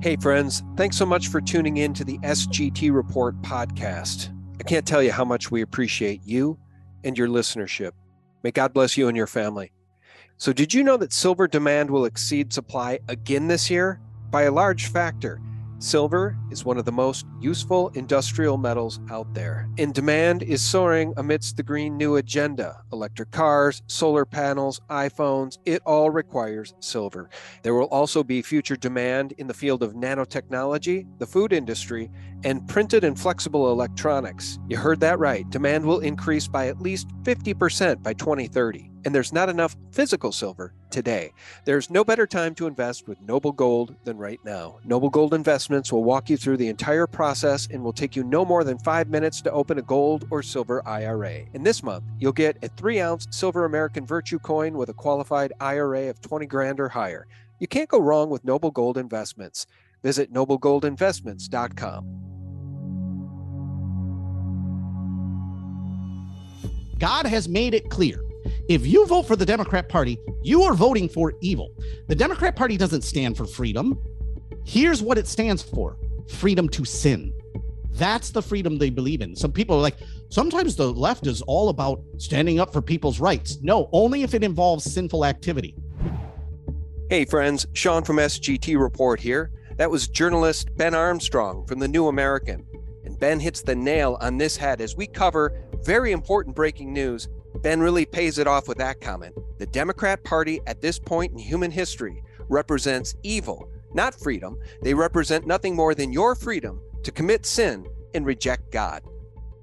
Hey, friends, thanks so much for tuning in to the SGT Report podcast. I can't tell you how much we appreciate you and your listenership. May God bless you and your family. So, did you know that silver demand will exceed supply again this year? By a large factor. Silver is one of the most useful industrial metals out there, and demand is soaring amidst the Green New Agenda. Electric cars, solar panels, iPhones, it all requires silver. There will also be future demand in the field of nanotechnology, the food industry, and printed and flexible electronics. You heard that right. Demand will increase by at least 50% by 2030 and there's not enough physical silver today. There's no better time to invest with Noble Gold than right now. Noble Gold Investments will walk you through the entire process and will take you no more than five minutes to open a gold or silver IRA. And this month, you'll get a three ounce silver American Virtue coin with a qualified IRA of 20 grand or higher. You can't go wrong with Noble Gold Investments. Visit noblegoldinvestments.com. God has made it clear if you vote for the Democrat Party, you are voting for evil. The Democrat Party doesn't stand for freedom. Here's what it stands for freedom to sin. That's the freedom they believe in. Some people are like, sometimes the left is all about standing up for people's rights. No, only if it involves sinful activity. Hey, friends, Sean from SGT Report here. That was journalist Ben Armstrong from The New American. And Ben hits the nail on this head as we cover very important breaking news Ben really pays it off with that comment. The Democrat Party at this point in human history represents evil, not freedom. They represent nothing more than your freedom to commit sin and reject God.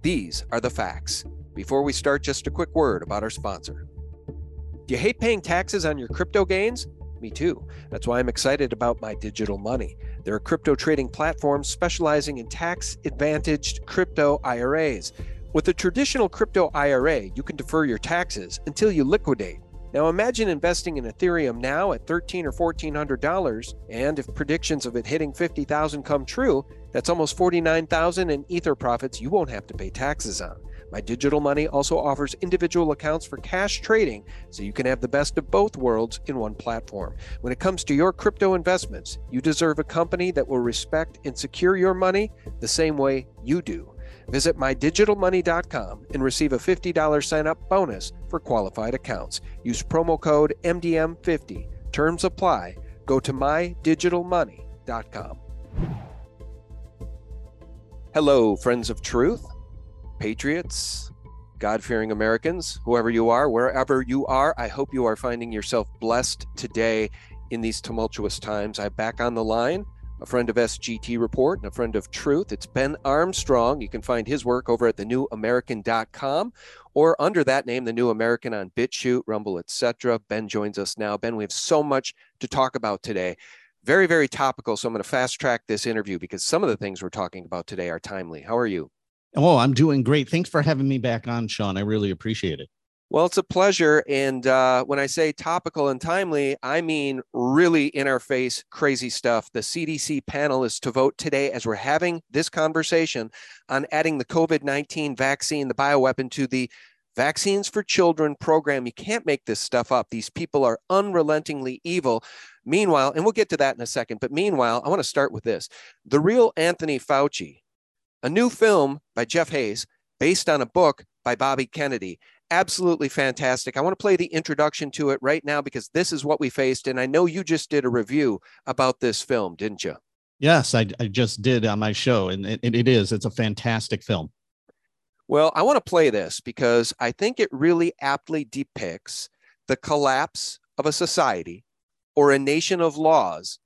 These are the facts. Before we start, just a quick word about our sponsor. Do you hate paying taxes on your crypto gains? Me too. That's why I'm excited about my digital money. They're a crypto trading platform specializing in tax advantaged crypto IRAs. With a traditional crypto IRA, you can defer your taxes until you liquidate. Now imagine investing in Ethereum now at 13 or $1400 and if predictions of it hitting 50,000 come true, that's almost 49,000 in ether profits you won't have to pay taxes on. My digital money also offers individual accounts for cash trading so you can have the best of both worlds in one platform. When it comes to your crypto investments, you deserve a company that will respect and secure your money the same way you do. Visit mydigitalmoney.com and receive a $50 sign up bonus for qualified accounts. Use promo code MDM50. Terms apply. Go to mydigitalmoney.com. Hello, friends of truth, patriots, God fearing Americans, whoever you are, wherever you are. I hope you are finding yourself blessed today in these tumultuous times. I'm back on the line a friend of SGT Report and a friend of Truth. It's Ben Armstrong. You can find his work over at thenewamerican.com or under that name, The New American on BitChute, Rumble, etc. Ben joins us now. Ben, we have so much to talk about today. Very, very topical. So I'm going to fast track this interview because some of the things we're talking about today are timely. How are you? Oh, I'm doing great. Thanks for having me back on, Sean. I really appreciate it. Well, it's a pleasure. And uh, when I say topical and timely, I mean really in our face, crazy stuff. The CDC panel is to vote today as we're having this conversation on adding the COVID 19 vaccine, the bioweapon, to the Vaccines for Children program. You can't make this stuff up. These people are unrelentingly evil. Meanwhile, and we'll get to that in a second, but meanwhile, I want to start with this The Real Anthony Fauci, a new film by Jeff Hayes based on a book by Bobby Kennedy absolutely fantastic. I want to play the introduction to it right now because this is what we faced. And I know you just did a review about this film, didn't you? Yes, I, I just did on my show, and it, it is. It's a fantastic film. Well, I want to play this because I think it really aptly depicts the collapse of a society or a nation of laws.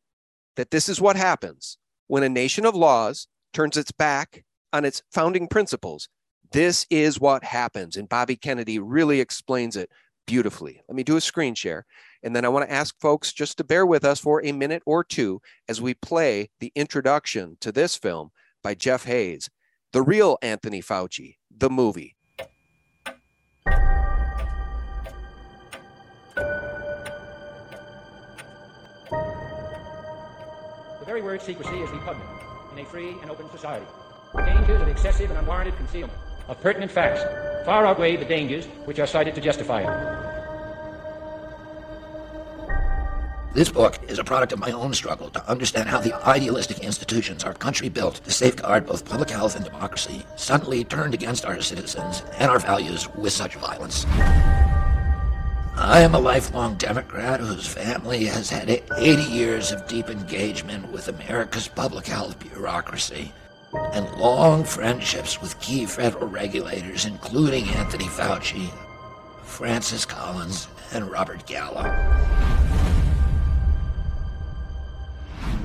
That this is what happens when a nation of laws turns its back on its founding principles this is what happens. And Bobby Kennedy really explains it beautifully. Let me do a screen share. And then I want to ask folks just to bear with us for a minute or two as we play the introduction to this film by Jeff Hayes, The Real Anthony Fauci, the movie. The very word secrecy is repugnant in a free and open society. The dangers of excessive and unwarranted concealment of pertinent facts far outweigh the dangers which are cited to justify it. This book is a product of my own struggle to understand how the idealistic institutions our country built to safeguard both public health and democracy suddenly turned against our citizens and our values with such violence. I am a lifelong Democrat whose family has had 80 years of deep engagement with America's public health bureaucracy and long friendships with key federal regulators, including Anthony Fauci, Francis Collins, and Robert Gallo.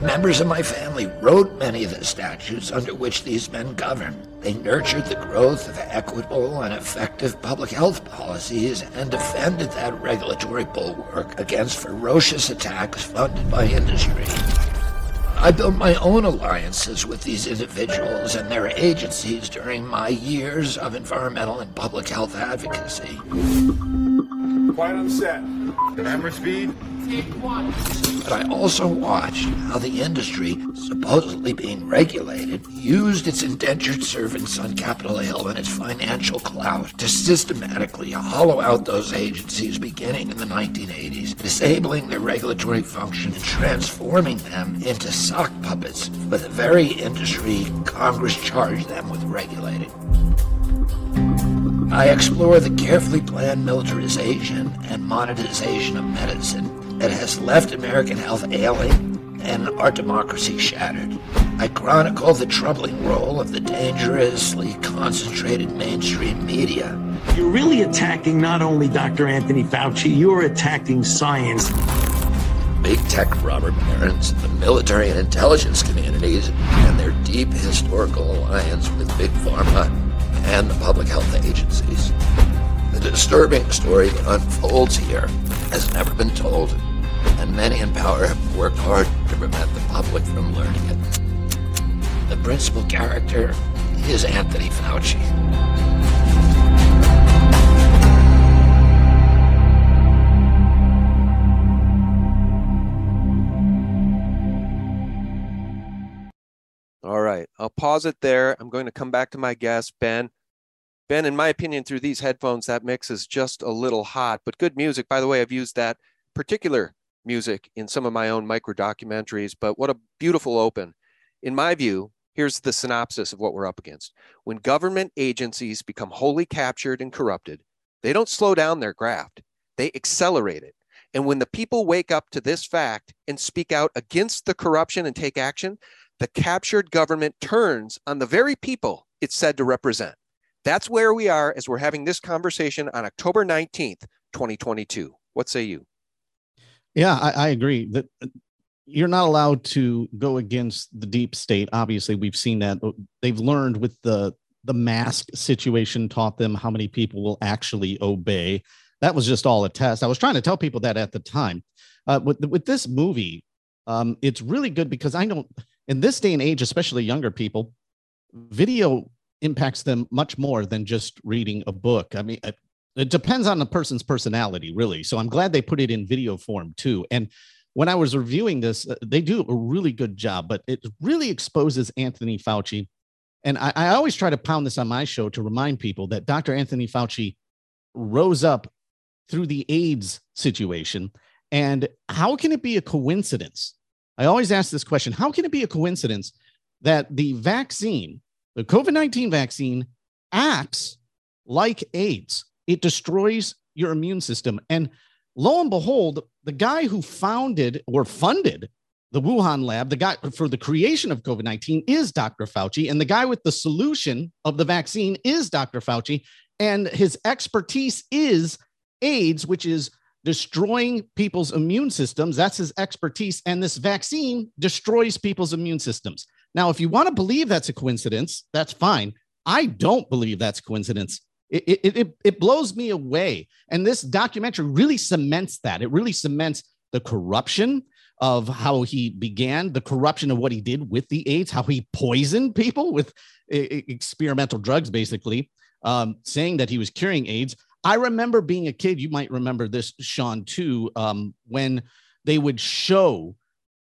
Members of my family wrote many of the statutes under which these men govern. They nurtured the growth of equitable and effective public health policies and defended that regulatory bulwark against ferocious attacks funded by industry. I built my own alliances with these individuals and their agencies during my years of environmental and public health advocacy. Quiet on set. Camera speed. But I also watched how the industry, supposedly being regulated, used its indentured servants on Capitol Hill and its financial clout to systematically hollow out those agencies beginning in the 1980s, disabling their regulatory function and transforming them into sock puppets for the very industry Congress charged them with regulating. I explore the carefully planned militarization and monetization of medicine that has left American health ailing and our democracy shattered. I chronicle the troubling role of the dangerously concentrated mainstream media. You're really attacking not only Dr. Anthony Fauci, you're attacking science. Big tech robber barons, the military and intelligence communities, and their deep historical alliance with Big Pharma and the public health agencies. Disturbing story that unfolds here has never been told, and many in power have worked hard to prevent the public from learning it. The principal character is Anthony Fauci. All right, I'll pause it there. I'm going to come back to my guest, Ben. Ben, in my opinion, through these headphones, that mix is just a little hot, but good music. By the way, I've used that particular music in some of my own micro documentaries, but what a beautiful open. In my view, here's the synopsis of what we're up against. When government agencies become wholly captured and corrupted, they don't slow down their graft, they accelerate it. And when the people wake up to this fact and speak out against the corruption and take action, the captured government turns on the very people it's said to represent. That's where we are as we're having this conversation on October 19th, 2022. What say you? Yeah, I, I agree that uh, you're not allowed to go against the deep state. Obviously, we've seen that they've learned with the the mask situation taught them how many people will actually obey. That was just all a test. I was trying to tell people that at the time. Uh, with with this movie, um, it's really good because I know in this day and age, especially younger people, video impacts them much more than just reading a book. I mean, it depends on the person's personality, really. So I'm glad they put it in video form too. And when I was reviewing this, uh, they do a really good job, but it really exposes Anthony Fauci. And I, I always try to pound this on my show to remind people that Dr. Anthony Fauci rose up through the AIDS situation. And how can it be a coincidence? I always ask this question how can it be a coincidence that the vaccine the COVID 19 vaccine acts like AIDS, it destroys your immune system. And lo and behold, the guy who founded or funded the Wuhan lab, the guy for the creation of COVID 19 is Dr. Fauci. And the guy with the solution of the vaccine is Dr. Fauci. And his expertise is AIDS, which is destroying people's immune systems. That's his expertise. And this vaccine destroys people's immune systems. Now, if you want to believe that's a coincidence, that's fine. I don't believe that's coincidence. It, it, it, it blows me away. And this documentary really cements that. It really cements the corruption of how he began, the corruption of what he did with the AIDS, how he poisoned people with experimental drugs, basically, um, saying that he was curing AIDS. I remember being a kid, you might remember this, Sean, too, um, when they would show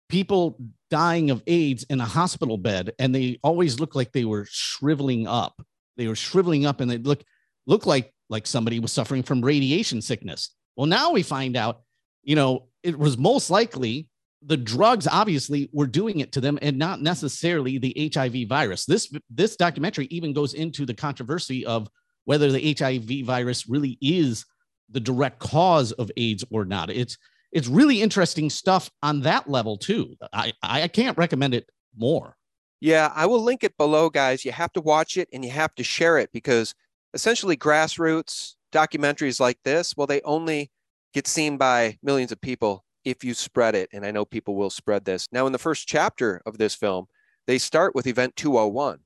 people dying of AIDS in a hospital bed, and they always looked like they were shriveling up. They were shriveling up, and they look look like like somebody was suffering from radiation sickness. Well, now we find out you know, it was most likely the drugs obviously were doing it to them and not necessarily the HIV virus. This this documentary even goes into the controversy of whether the HIV virus really is the direct cause of AIDS or not. It's it's really interesting stuff on that level too. I I can't recommend it more. Yeah, I will link it below, guys. You have to watch it and you have to share it because essentially grassroots documentaries like this, well, they only get seen by millions of people if you spread it. And I know people will spread this. Now, in the first chapter of this film, they start with Event 201,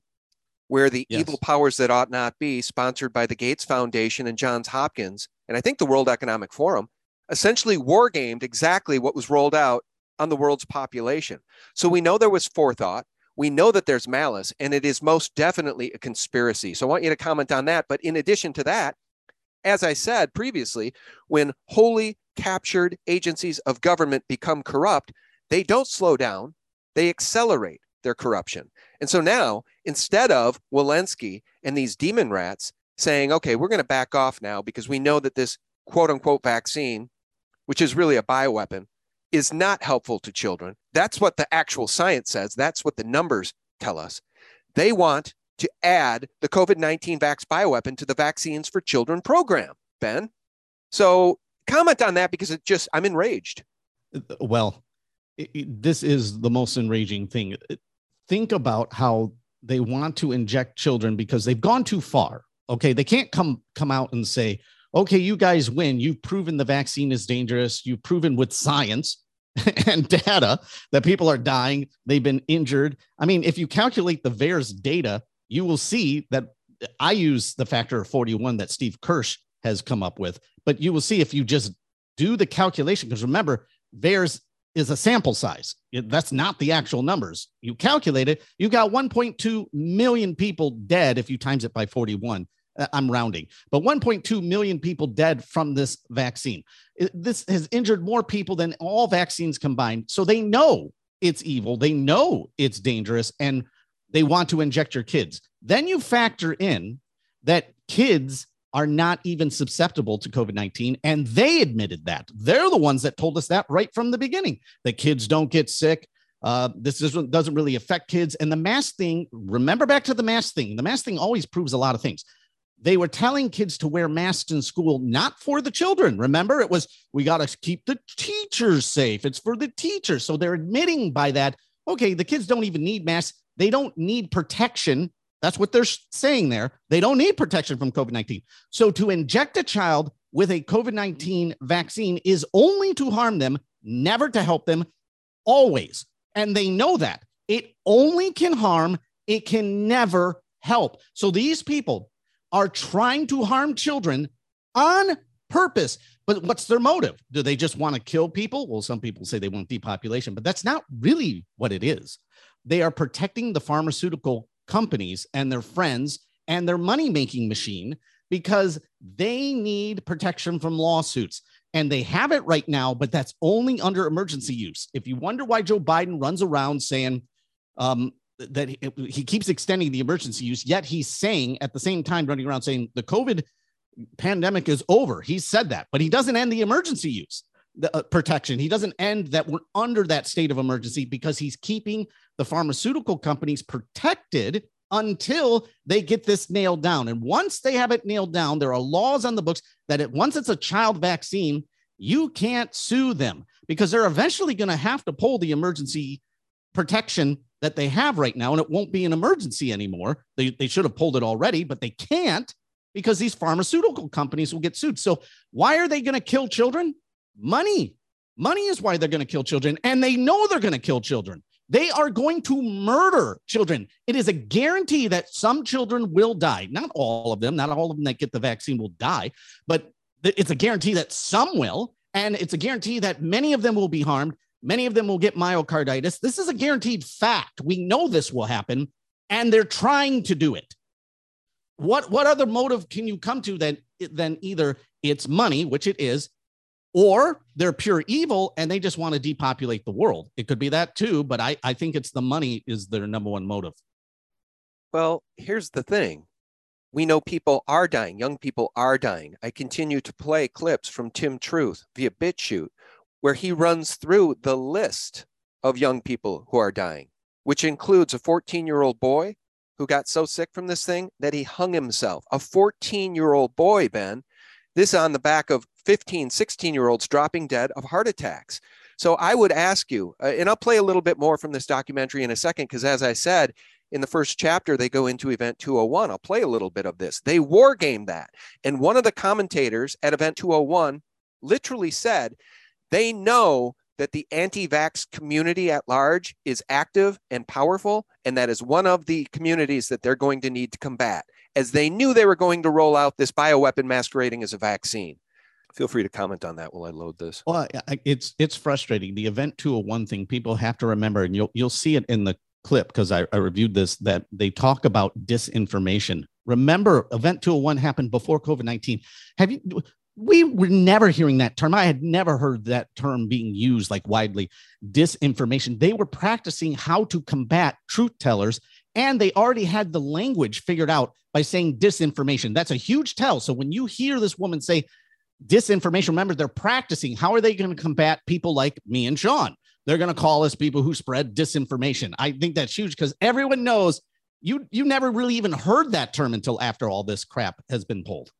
where the yes. evil powers that ought not be, sponsored by the Gates Foundation and Johns Hopkins, and I think the World Economic Forum, essentially wargamed exactly what was rolled out on the world's population. So we know there was forethought. We know that there's malice, and it is most definitely a conspiracy. So I want you to comment on that. But in addition to that, as I said previously, when wholly captured agencies of government become corrupt, they don't slow down, they accelerate their corruption. And so now, instead of Walensky and these demon rats saying, okay, we're going to back off now because we know that this quote unquote vaccine, which is really a bioweapon, is not helpful to children. That's what the actual science says. That's what the numbers tell us. They want to add the COVID 19 Vax bioweapon to the Vaccines for Children program, Ben. So comment on that because it just, I'm enraged. Well, it, it, this is the most enraging thing. Think about how they want to inject children because they've gone too far. Okay. They can't come come out and say, okay, you guys win. You've proven the vaccine is dangerous. You've proven with science and data that people are dying. They've been injured. I mean, if you calculate the VAERS data, you will see that I use the factor of 41 that Steve Kirsch has come up with, but you will see if you just do the calculation, because remember, VAERS is a sample size. That's not the actual numbers. You calculate it, you got 1.2 million people dead if you times it by 41. Uh, I'm rounding, but 1.2 million people dead from this vaccine. This has injured more people than all vaccines combined. So they know it's evil. They know it's dangerous. And they want to inject your kids. Then you factor in that kids are not even susceptible to COVID 19. And they admitted that. They're the ones that told us that right from the beginning. The kids don't get sick. Uh, this doesn't really affect kids. And the mask thing, remember back to the mask thing. The mask thing always proves a lot of things. They were telling kids to wear masks in school, not for the children. Remember, it was we got to keep the teachers safe. It's for the teachers. So they're admitting by that, okay, the kids don't even need masks. They don't need protection. That's what they're saying there. They don't need protection from COVID 19. So to inject a child with a COVID 19 vaccine is only to harm them, never to help them, always. And they know that it only can harm, it can never help. So these people are trying to harm children on purpose. But what's their motive? Do they just want to kill people? Well, some people say they want depopulation, but that's not really what it is they are protecting the pharmaceutical companies and their friends and their money making machine because they need protection from lawsuits. And they have it right now, but that's only under emergency use. If you wonder why Joe Biden runs around saying um, that he, he keeps extending the emergency use, yet he's saying at the same time, running around saying the COVID pandemic is over. He said that, but he doesn't end the emergency use the, uh, protection. He doesn't end that we're under that state of emergency because he's keeping the pharmaceutical companies protected until they get this nailed down. And once they have it nailed down, there are laws on the books that it, once it's a child vaccine, you can't sue them because they're eventually going to have to pull the emergency protection that they have right now, and it won't be an emergency anymore. They, they should have pulled it already, but they can't because these pharmaceutical companies will get sued. So, why are they going to kill children? Money. Money is why they're going to kill children, and they know they're going to kill children. They are going to murder children. It is a guarantee that some children will die. Not all of them, not all of them that get the vaccine will die, but it's a guarantee that some will. And it's a guarantee that many of them will be harmed. Many of them will get myocarditis. This is a guaranteed fact. We know this will happen, and they're trying to do it. What, what other motive can you come to than, than either it's money, which it is, or they're pure evil and they just want to depopulate the world. It could be that too, but I, I think it's the money is their number one motive. Well, here's the thing. We know people are dying. Young people are dying. I continue to play clips from Tim Truth via BitChute where he runs through the list of young people who are dying, which includes a 14 year old boy who got so sick from this thing that he hung himself. A 14 year old boy, Ben. This on the back of 15, 16 year olds dropping dead of heart attacks. So I would ask you, uh, and I'll play a little bit more from this documentary in a second, because as I said, in the first chapter, they go into Event 201. I'll play a little bit of this. They war game that. And one of the commentators at Event 201 literally said they know that the anti vax community at large is active and powerful, and that is one of the communities that they're going to need to combat, as they knew they were going to roll out this bioweapon masquerading as a vaccine. Feel free to comment on that while I load this. Well, it's it's frustrating. The event 201 thing, people have to remember, and you'll you'll see it in the clip because I, I reviewed this that they talk about disinformation. Remember, event 201 happened before COVID 19. Have you? We were never hearing that term. I had never heard that term being used like widely. Disinformation. They were practicing how to combat truth tellers, and they already had the language figured out by saying disinformation. That's a huge tell. So when you hear this woman say disinformation, remember they're practicing. How are they going to combat people like me and Sean? they're going to call us people who spread disinformation. I think that's huge because everyone knows you you never really even heard that term until after all this crap has been pulled.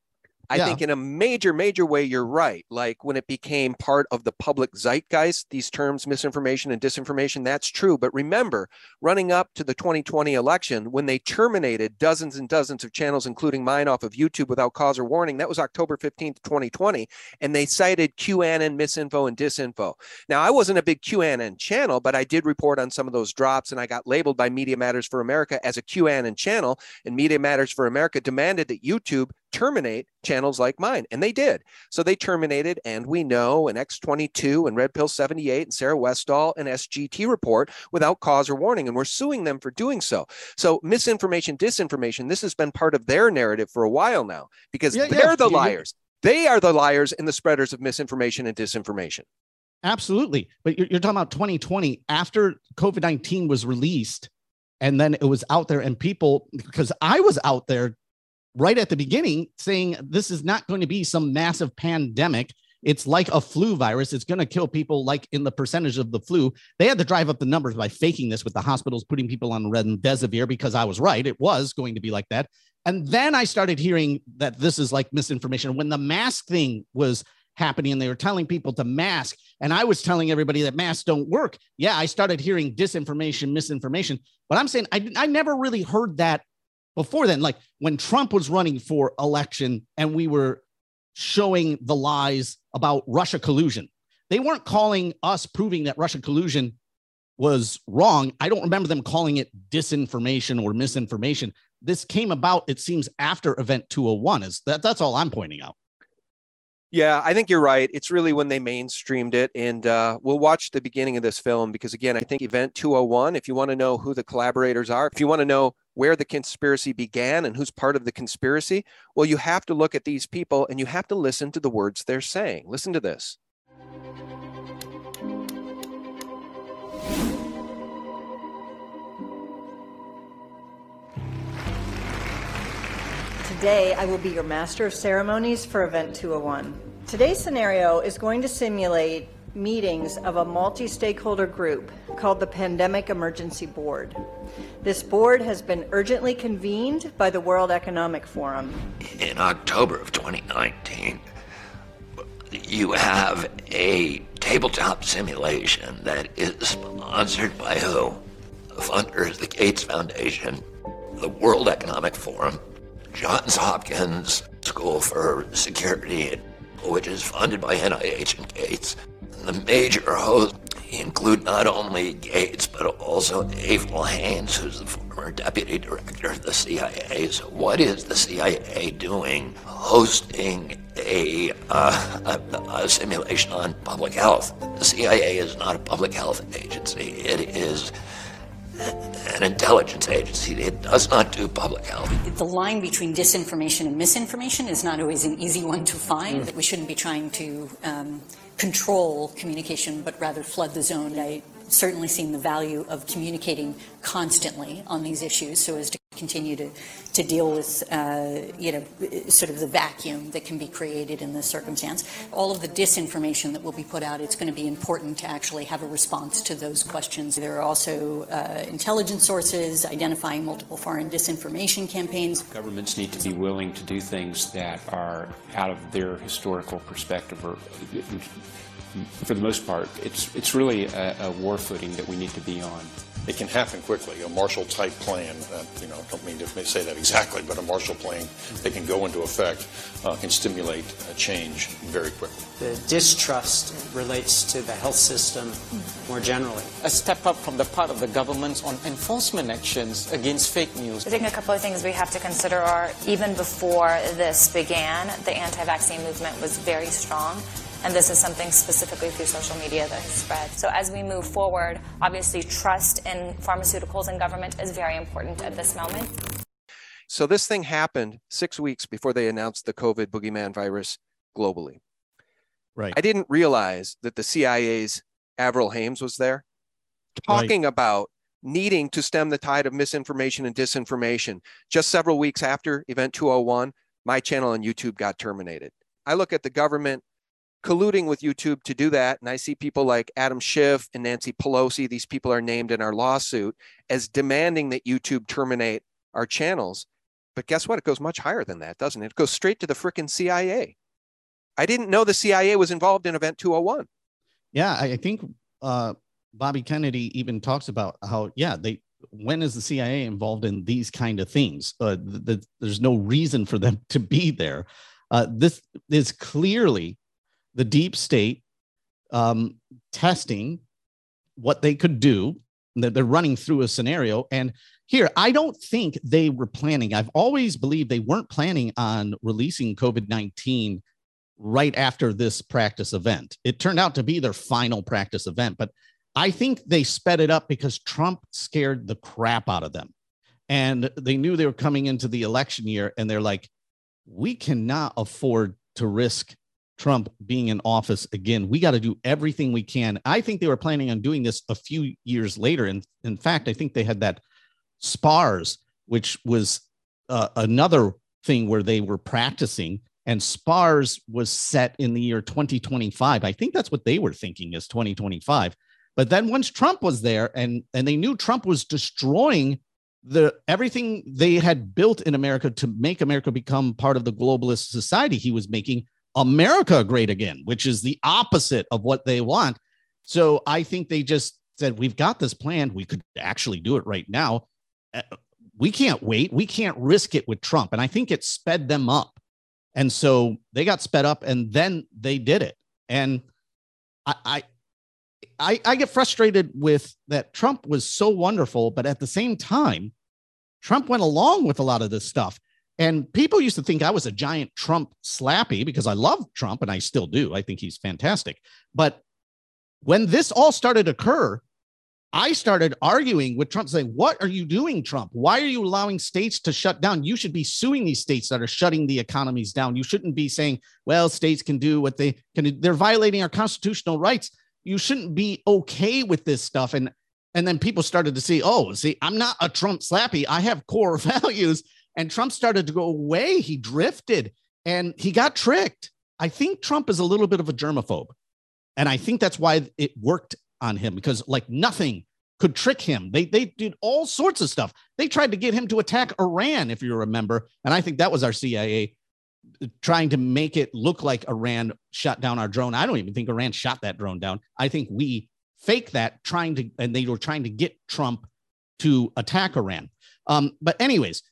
I yeah. think in a major, major way, you're right. Like when it became part of the public zeitgeist, these terms, misinformation and disinformation, that's true. But remember, running up to the 2020 election, when they terminated dozens and dozens of channels, including mine off of YouTube without cause or warning, that was October 15th, 2020. And they cited QAnon misinfo and disinfo. Now, I wasn't a big QAnon channel, but I did report on some of those drops and I got labeled by Media Matters for America as a QAnon channel. And Media Matters for America demanded that YouTube terminate channels like mine. And they did. So they terminated, and we know an X22 and Red Pill 78 and Sarah Westall and SGT report without cause or warning. And we're suing them for doing so. So misinformation, disinformation, this has been part of their narrative for a while now because yeah, they're yeah. the liars. They are the liars and the spreaders of misinformation and disinformation. Absolutely. But you're, you're talking about 2020 after COVID 19 was released and then it was out there and people because i was out there right at the beginning saying this is not going to be some massive pandemic. It's like a flu virus. It's going to kill people like in the percentage of the flu. They had to drive up the numbers by faking this with the hospitals putting people on remdesivir because I was right. It was going to be like that. And then I started hearing that this is like misinformation. When the mask thing was happening and they were telling people to mask, and I was telling everybody that masks don't work. Yeah, I started hearing disinformation, misinformation. But I'm saying I, I never really heard that before then, like when Trump was running for election and we were showing the lies about Russia collusion, they weren't calling us proving that Russia collusion was wrong. I don't remember them calling it disinformation or misinformation. This came about, it seems, after Event 201. Is that that's all I'm pointing out. Yeah, I think you're right. It's really when they mainstreamed it. And uh, we'll watch the beginning of this film because, again, I think Event 201, if you want to know who the collaborators are, if you want to know where the conspiracy began and who's part of the conspiracy, well, you have to look at these people and you have to listen to the words they're saying. Listen to this. Today, I will be your master of ceremonies for Event 201. Today's scenario is going to simulate meetings of a multi-stakeholder group called the Pandemic Emergency Board. This board has been urgently convened by the World Economic Forum. In October of 2019, you have a tabletop simulation that is sponsored by who? The funders, the Gates Foundation, the World Economic Forum, Johns Hopkins School for Security, which is funded by NIH and Gates. The major hosts include not only Gates, but also Avril Haines, who's the former deputy director of the CIA. So, what is the CIA doing hosting a, uh, a, a simulation on public health? The CIA is not a public health agency, it is an intelligence agency. It does not do public health. The line between disinformation and misinformation is not always an easy one to find. Mm. We shouldn't be trying to um, control communication, but rather flood the zone. I certainly seen the value of communicating constantly on these issues so as to continue to, to deal with, uh, you know, sort of the vacuum that can be created in this circumstance. All of the disinformation that will be put out, it's going to be important to actually have a response to those questions. There are also uh, intelligence sources identifying multiple foreign disinformation campaigns. Governments need to be willing to do things that are out of their historical perspective or for the most part, it's, it's really a, a war footing that we need to be on it can happen quickly. A Marshall type plan, uh, you know, I don't mean to say that exactly, but a Marshall plan that can go into effect uh, can stimulate a change very quickly. The distrust relates to the health system more generally. A step up from the part of the government on enforcement actions against fake news. I think a couple of things we have to consider are even before this began, the anti vaccine movement was very strong. And this is something specifically through social media that has spread. So as we move forward, obviously trust in pharmaceuticals and government is very important at this moment. So this thing happened six weeks before they announced the COVID boogeyman virus globally. Right. I didn't realize that the CIA's Avril Haines was there talking right. about needing to stem the tide of misinformation and disinformation. Just several weeks after Event 201, my channel on YouTube got terminated. I look at the government colluding with YouTube to do that. And I see people like Adam Schiff and Nancy Pelosi, these people are named in our lawsuit as demanding that YouTube terminate our channels. But guess what? It goes much higher than that, doesn't it? It goes straight to the freaking CIA. I didn't know the CIA was involved in Event 201. Yeah, I think uh, Bobby Kennedy even talks about how, yeah, they when is the CIA involved in these kind of things? Uh, the, the, there's no reason for them to be there. Uh, this is clearly the deep state um, testing what they could do. That they're running through a scenario. And here, I don't think they were planning. I've always believed they weren't planning on releasing COVID 19 right after this practice event. It turned out to be their final practice event, but I think they sped it up because Trump scared the crap out of them. And they knew they were coming into the election year, and they're like, we cannot afford to risk Trump being in office again. We got to do everything we can. I think they were planning on doing this a few years later. And in fact, I think they had that SPARS, which was uh, another thing where they were practicing. And SPARS was set in the year 2025. I think that's what they were thinking is 2025. But then once Trump was there and, and they knew Trump was destroying the everything they had built in America to make America become part of the globalist society he was making America great again, which is the opposite of what they want. So I think they just said, We've got this plan. We could actually do it right now. Uh, we can't wait. We can't risk it with Trump. And I think it sped them up. And so they got sped up and then they did it. And I, I, I, I get frustrated with that Trump was so wonderful, but at the same time, Trump went along with a lot of this stuff. And people used to think I was a giant Trump slappy because I love Trump and I still do. I think he's fantastic. But when this all started to occur, I started arguing with Trump, saying, What are you doing, Trump? Why are you allowing states to shut down? You should be suing these states that are shutting the economies down. You shouldn't be saying, Well, states can do what they can do. They're violating our constitutional rights. You shouldn't be okay with this stuff. And and then people started to see, oh, see, I'm not a Trump slappy. I have core values and Trump started to go away. He drifted and he got tricked. I think Trump is a little bit of a germaphobe. And I think that's why it worked on him because like nothing could trick him. They they did all sorts of stuff. They tried to get him to attack Iran, if you remember. And I think that was our CIA trying to make it look like Iran shot down our drone. I don't even think Iran shot that drone down. I think we faked that trying to, and they were trying to get Trump to attack Iran. Um, but anyways,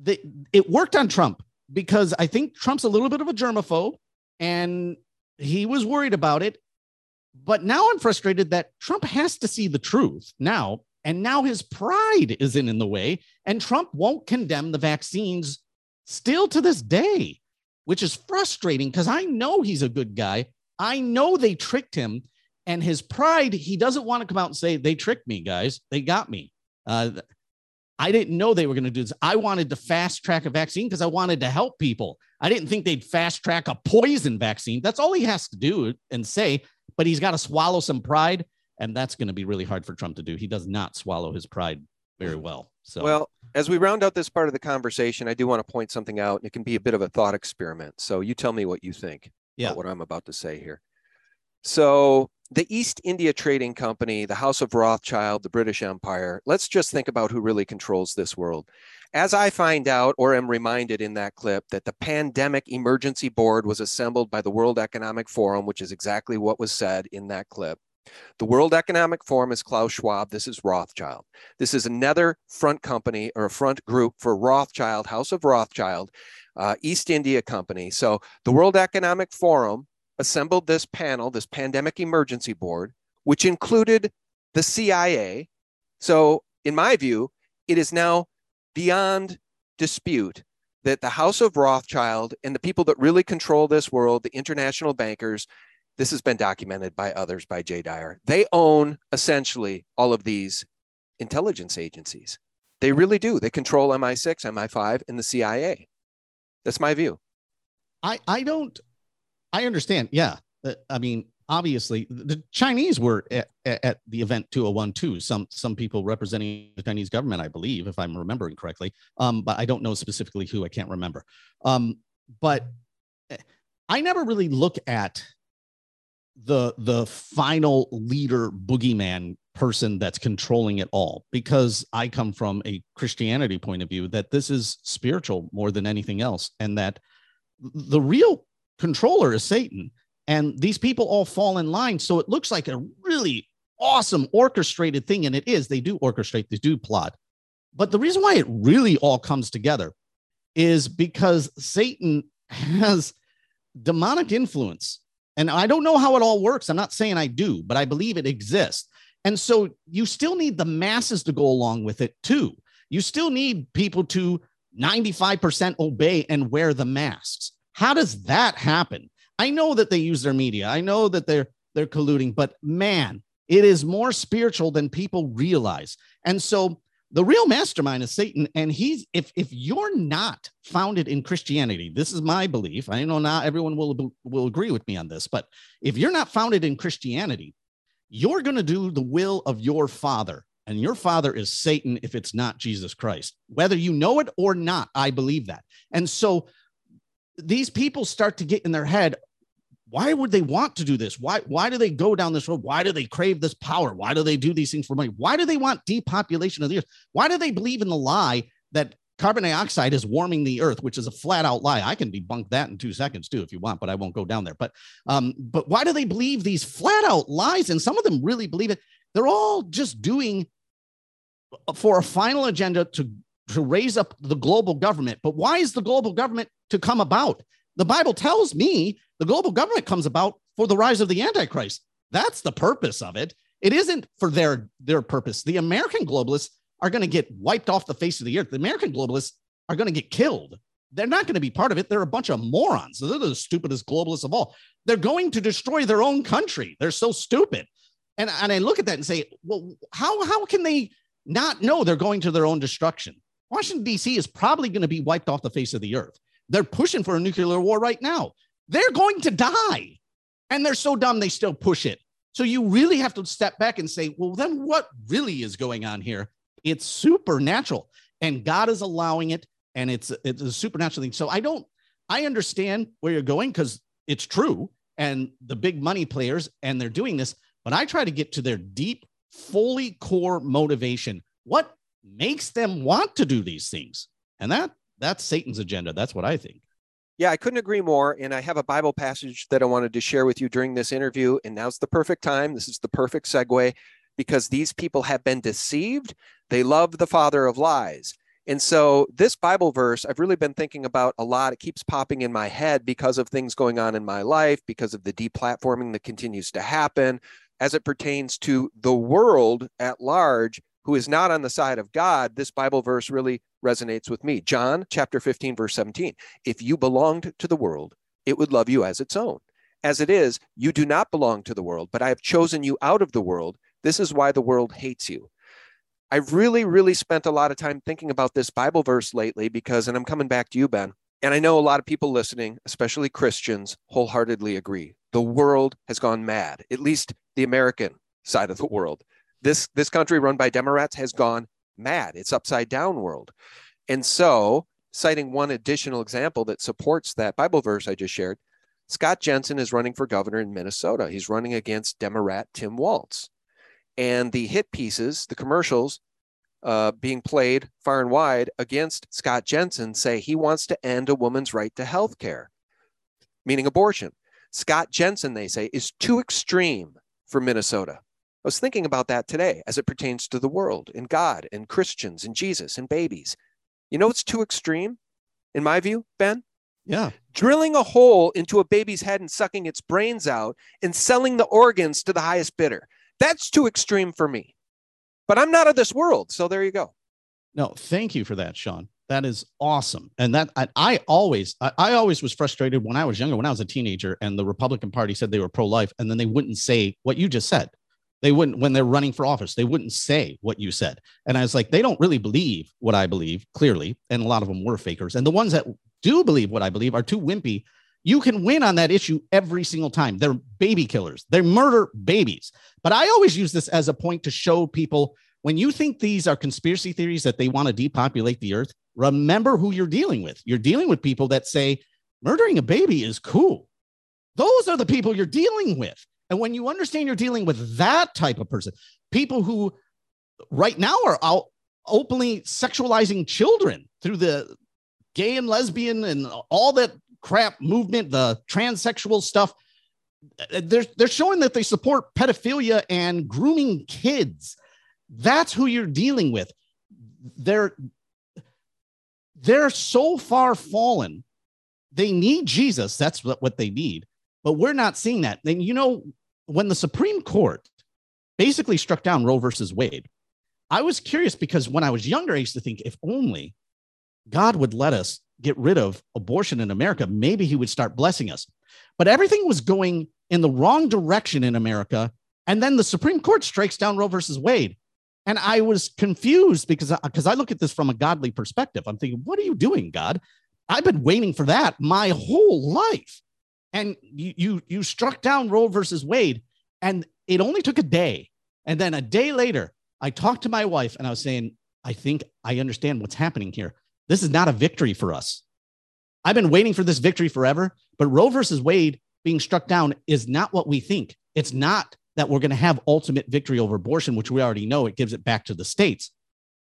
the, it worked on Trump because I think Trump's a little bit of a germaphobe and he was worried about it. But now I'm frustrated that Trump has to see the truth now. And now his pride is in, in the way. And Trump won't condemn the vaccines still to this day, which is frustrating because I know he's a good guy. I know they tricked him. And his pride, he doesn't want to come out and say, they tricked me, guys. They got me. Uh, I didn't know they were going to do this. I wanted to fast track a vaccine because I wanted to help people. I didn't think they'd fast track a poison vaccine. That's all he has to do and say, but he's got to swallow some pride. And that's going to be really hard for Trump to do. He does not swallow his pride very well. So, well, As we round out this part of the conversation, I do want to point something out, and it can be a bit of a thought experiment. So you tell me what you think yeah. about what I'm about to say here. So the East India Trading Company, the House of Rothschild, the British Empire, let's just think about who really controls this world. As I find out or am reminded in that clip that the Pandemic Emergency Board was assembled by the World Economic Forum, which is exactly what was said in that clip. The World Economic Forum is Klaus Schwab. This is Rothschild. This is another front company or a front group for Rothschild, House of Rothschild, uh, East India Company. So the World Economic Forum assembled this panel, this Pandemic Emergency Board, which included the CIA. So, in my view, it is now beyond dispute that the House of Rothschild and the people that really control this world, the international bankers, this has been documented by others, by Jay Dyer. They own essentially all of these intelligence agencies. They really do. They control MI6, MI5, and the CIA. That's my view. I, I don't, I understand. Yeah. Uh, I mean, obviously the Chinese were at, at, the event 201 too. Some some people representing the Chinese government, I believe, if I'm remembering correctly. Um, but I don't know specifically who. I can't remember. Um, but eh, I never really look at the the final leader boogeyman person that's controlling it all because I come from a Christianity point of view that this is spiritual more than anything else, and that the real controller is Satan and these people all fall in line. So it looks like a really awesome orchestrated thing. And it is, they do orchestrate, they do plot. But the reason why it really all comes together is because Satan has demonic influence. And I don't know how it all works. I'm not saying I do, but I believe it exists. And so you still need the masses to go along with it too. You still need people to 95% obey and wear the masks. How does that happen? I know that they use their media. I know that they're they're colluding, but man, it is more spiritual than people realize. And so the real mastermind is Satan. And he's if if you're not founded in Christianity, this is my belief. I know not everyone will will agree with me on this, but if you're not founded in Christianity, you're going to do the will of your father. And your father is Satan if it's not Jesus Christ. Whether you know it or not, I believe that. And so these people start to get in their head, why would they want to do this? Why why do they go down this road? Why do they crave this power? Why do they do these things for money? Why do they want depopulation of the earth? Why do they believe in the lie that carbon dioxide is warming the earth, which is a flat out lie? I can debunk that in two seconds too, if you want, but I won't go down there. But um, but why do they believe these flat out lies? And some of them really believe it. They're all just doing for a final agenda to to raise up the global government. But why is the global government to come about? The Bible tells me the global government comes about for the rise of the Antichrist. That's the purpose of it. It isn't for their, their purpose. The American globalists are going to get wiped off the face of the earth. The American globalists are going to get killed. They're not going to be part of it. They're a bunch of morons. They're the stupidest globalists of all. They're going to destroy their own country. They're so stupid. And, and I look at that and say, well, how, how can they not know they're going to their own destruction? Washington, D.C. is probably going to be wiped off the face of the earth. They're pushing for a nuclear war right now. They're going to die. And they're so dumb, they still push it. So you really have to step back and say, well, then what really is going on here? It's supernatural. And God is allowing it. And it's, it's a supernatural thing. So I don't, I understand where you're going because it's true. And the big money players, and they're doing this. But I try to get to their deep, fully core motivation. What makes them want to do these things? And that that's Satan's agenda. That's what I think. Yeah, I couldn't agree more. And I have a Bible passage that I wanted to share with you during this interview. And now's the perfect time. This is the perfect segue because these people have been deceived. They love the father of lies. And so, this Bible verse, I've really been thinking about a lot. It keeps popping in my head because of things going on in my life, because of the deplatforming that continues to happen as it pertains to the world at large who is not on the side of God. This Bible verse really resonates with me. John chapter 15, verse 17. If you belonged to the world, it would love you as its own. As it is, you do not belong to the world, but I have chosen you out of the world. This is why the world hates you. I've really, really spent a lot of time thinking about this Bible verse lately because, and I'm coming back to you, Ben, and I know a lot of people listening, especially Christians, wholeheartedly agree. The world has gone mad, at least the American side of the world. This, this country run by Democrats has gone mad. It's upside down world. And so, citing one additional example that supports that Bible verse I just shared, Scott Jensen is running for governor in Minnesota. He's running against Democrat Tim Walz. And the hit pieces, the commercials uh, being played far and wide against Scott Jensen say he wants to end a woman's right to health care, meaning abortion. Scott Jensen, they say, is too extreme for Minnesota. I was thinking about that today as it pertains to the world and God and Christians and Jesus and babies. You know it's too extreme, in my view, Ben? Yeah. Drilling a hole into a baby's head and sucking its brains out and selling the organs to the highest bidder. That's too extreme for me. But I'm not of this world. So there you go. No, thank you for that, Sean. That is awesome. And that I, I always, I, I, always was frustrated when I was younger, when I was a teenager, and the Republican Party said they were pro-life, and then they wouldn't say what you just said. They wouldn't, when they're running for office, they wouldn't say what you said. And I was like, they don't really believe what I believe, clearly. And a lot of them were fakers. And the ones that do believe what I believe are too wimpy. You can win on that issue every single time. They're baby killers, they murder babies. But I always use this as a point to show people when you think these are conspiracy theories that they want to depopulate the earth, remember who you're dealing with. You're dealing with people that say murdering a baby is cool. Those are the people you're dealing with. And when you understand you're dealing with that type of person, people who right now are out openly sexualizing children through the gay and lesbian and all that crap movement, the transsexual stuff. They're, they're showing that they support pedophilia and grooming kids. That's who you're dealing with. They're they're so far fallen. They need Jesus. That's what, what they need. But we're not seeing that. And you know, when the Supreme Court basically struck down Roe versus Wade, I was curious because when I was younger, I used to think if only God would let us get rid of abortion in America, maybe he would start blessing us. But everything was going in the wrong direction in America. And then the Supreme Court strikes down Roe versus Wade. And I was confused because because I look at this from a godly perspective. I'm thinking, what are you doing, God? I've been waiting for that my whole life. And you you you struck down Roe versus Wade, and it only took a day. And then a day later, I talked to my wife and I was saying, I think I understand what's happening here. This is not a victory for us. I've been waiting for this victory forever, but Roe versus Wade being struck down is not what we think. It's not that we're going to have ultimate victory over abortion, which we already know it gives it back to the states.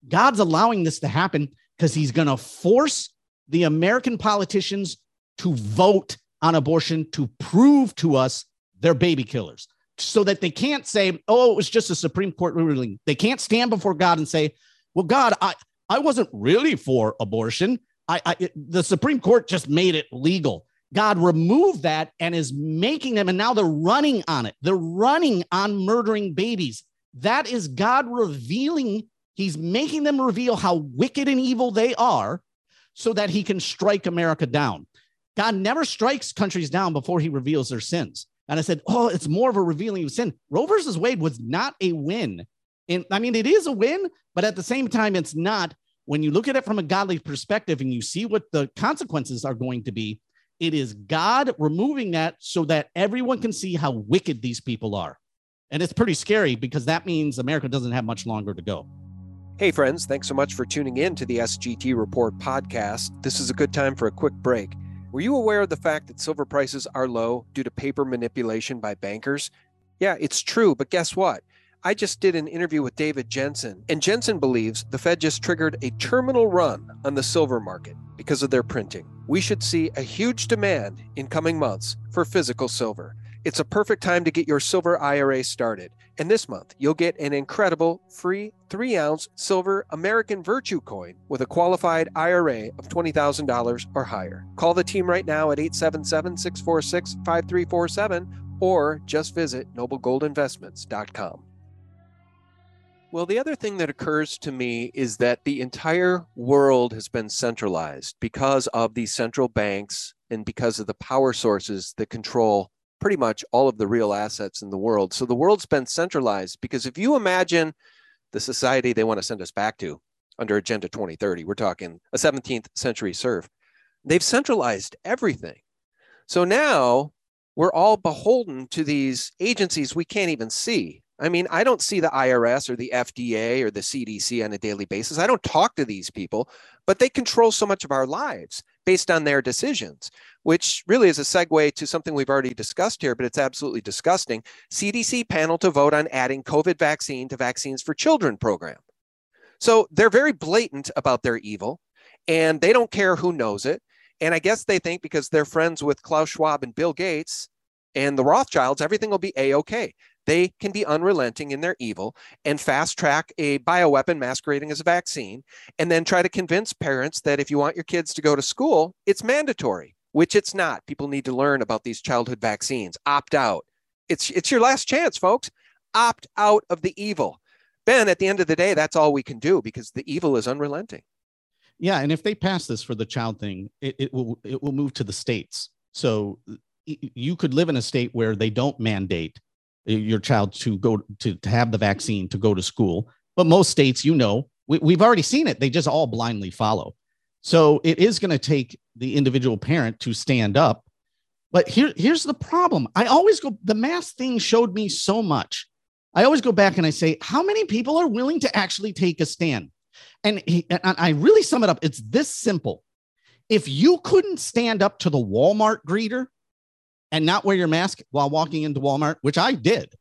God's allowing this to happen because he's going to force the American politicians to vote on abortion to prove to us they're baby killers so that they can't say, oh, it was just a Supreme Court ruling. They can't stand before God and say, well, God, I, I wasn't really for abortion. I, I it, the Supreme Court just made it legal. God removed that and is making them, and now they're running on it. They're running on murdering babies. That is God revealing, He's making them reveal how wicked and evil they are so that He can strike America down. God never strikes countries down before He reveals their sins. And I said, Oh, it's more of a revealing of sin. Roe versus Wade was not a win. And I mean, it is a win, but at the same time, it's not. When you look at it from a godly perspective and you see what the consequences are going to be, it is God removing that so that everyone can see how wicked these people are. And it's pretty scary because that means America doesn't have much longer to go. Hey, friends, thanks so much for tuning in to the SGT Report podcast. This is a good time for a quick break. Were you aware of the fact that silver prices are low due to paper manipulation by bankers? Yeah, it's true, but guess what? I just did an interview with David Jensen, and Jensen believes the Fed just triggered a terminal run on the silver market because of their printing. We should see a huge demand in coming months for physical silver. It's a perfect time to get your silver IRA started. And this month, you'll get an incredible free 3 ounce silver American Virtue coin with a qualified IRA of $20,000 or higher. Call the team right now at 877 646 5347 or just visit noblegoldinvestments.com. Well, the other thing that occurs to me is that the entire world has been centralized because of these central banks and because of the power sources that control pretty much all of the real assets in the world. So the world's been centralized because if you imagine the society they want to send us back to under Agenda 2030, we're talking a 17th century serf, they've centralized everything. So now we're all beholden to these agencies we can't even see I mean, I don't see the IRS or the FDA or the CDC on a daily basis. I don't talk to these people, but they control so much of our lives based on their decisions, which really is a segue to something we've already discussed here, but it's absolutely disgusting. CDC panel to vote on adding COVID vaccine to Vaccines for Children program. So they're very blatant about their evil and they don't care who knows it. And I guess they think because they're friends with Klaus Schwab and Bill Gates and the Rothschilds, everything will be a okay. They can be unrelenting in their evil and fast track a bioweapon masquerading as a vaccine, and then try to convince parents that if you want your kids to go to school, it's mandatory, which it's not. People need to learn about these childhood vaccines. Opt out. It's, it's your last chance, folks. Opt out of the evil. Ben, at the end of the day, that's all we can do because the evil is unrelenting. Yeah, and if they pass this for the child thing, it, it will it will move to the states. So you could live in a state where they don't mandate your child to go to, to have the vaccine to go to school. But most states, you know, we, we've already seen it. They just all blindly follow. So it is going to take the individual parent to stand up. But here, here's the problem. I always go, the mask thing showed me so much. I always go back and I say, how many people are willing to actually take a stand? And, he, and I really sum it up. It's this simple. If you couldn't stand up to the Walmart greeter and not wear your mask while walking into Walmart, which I did.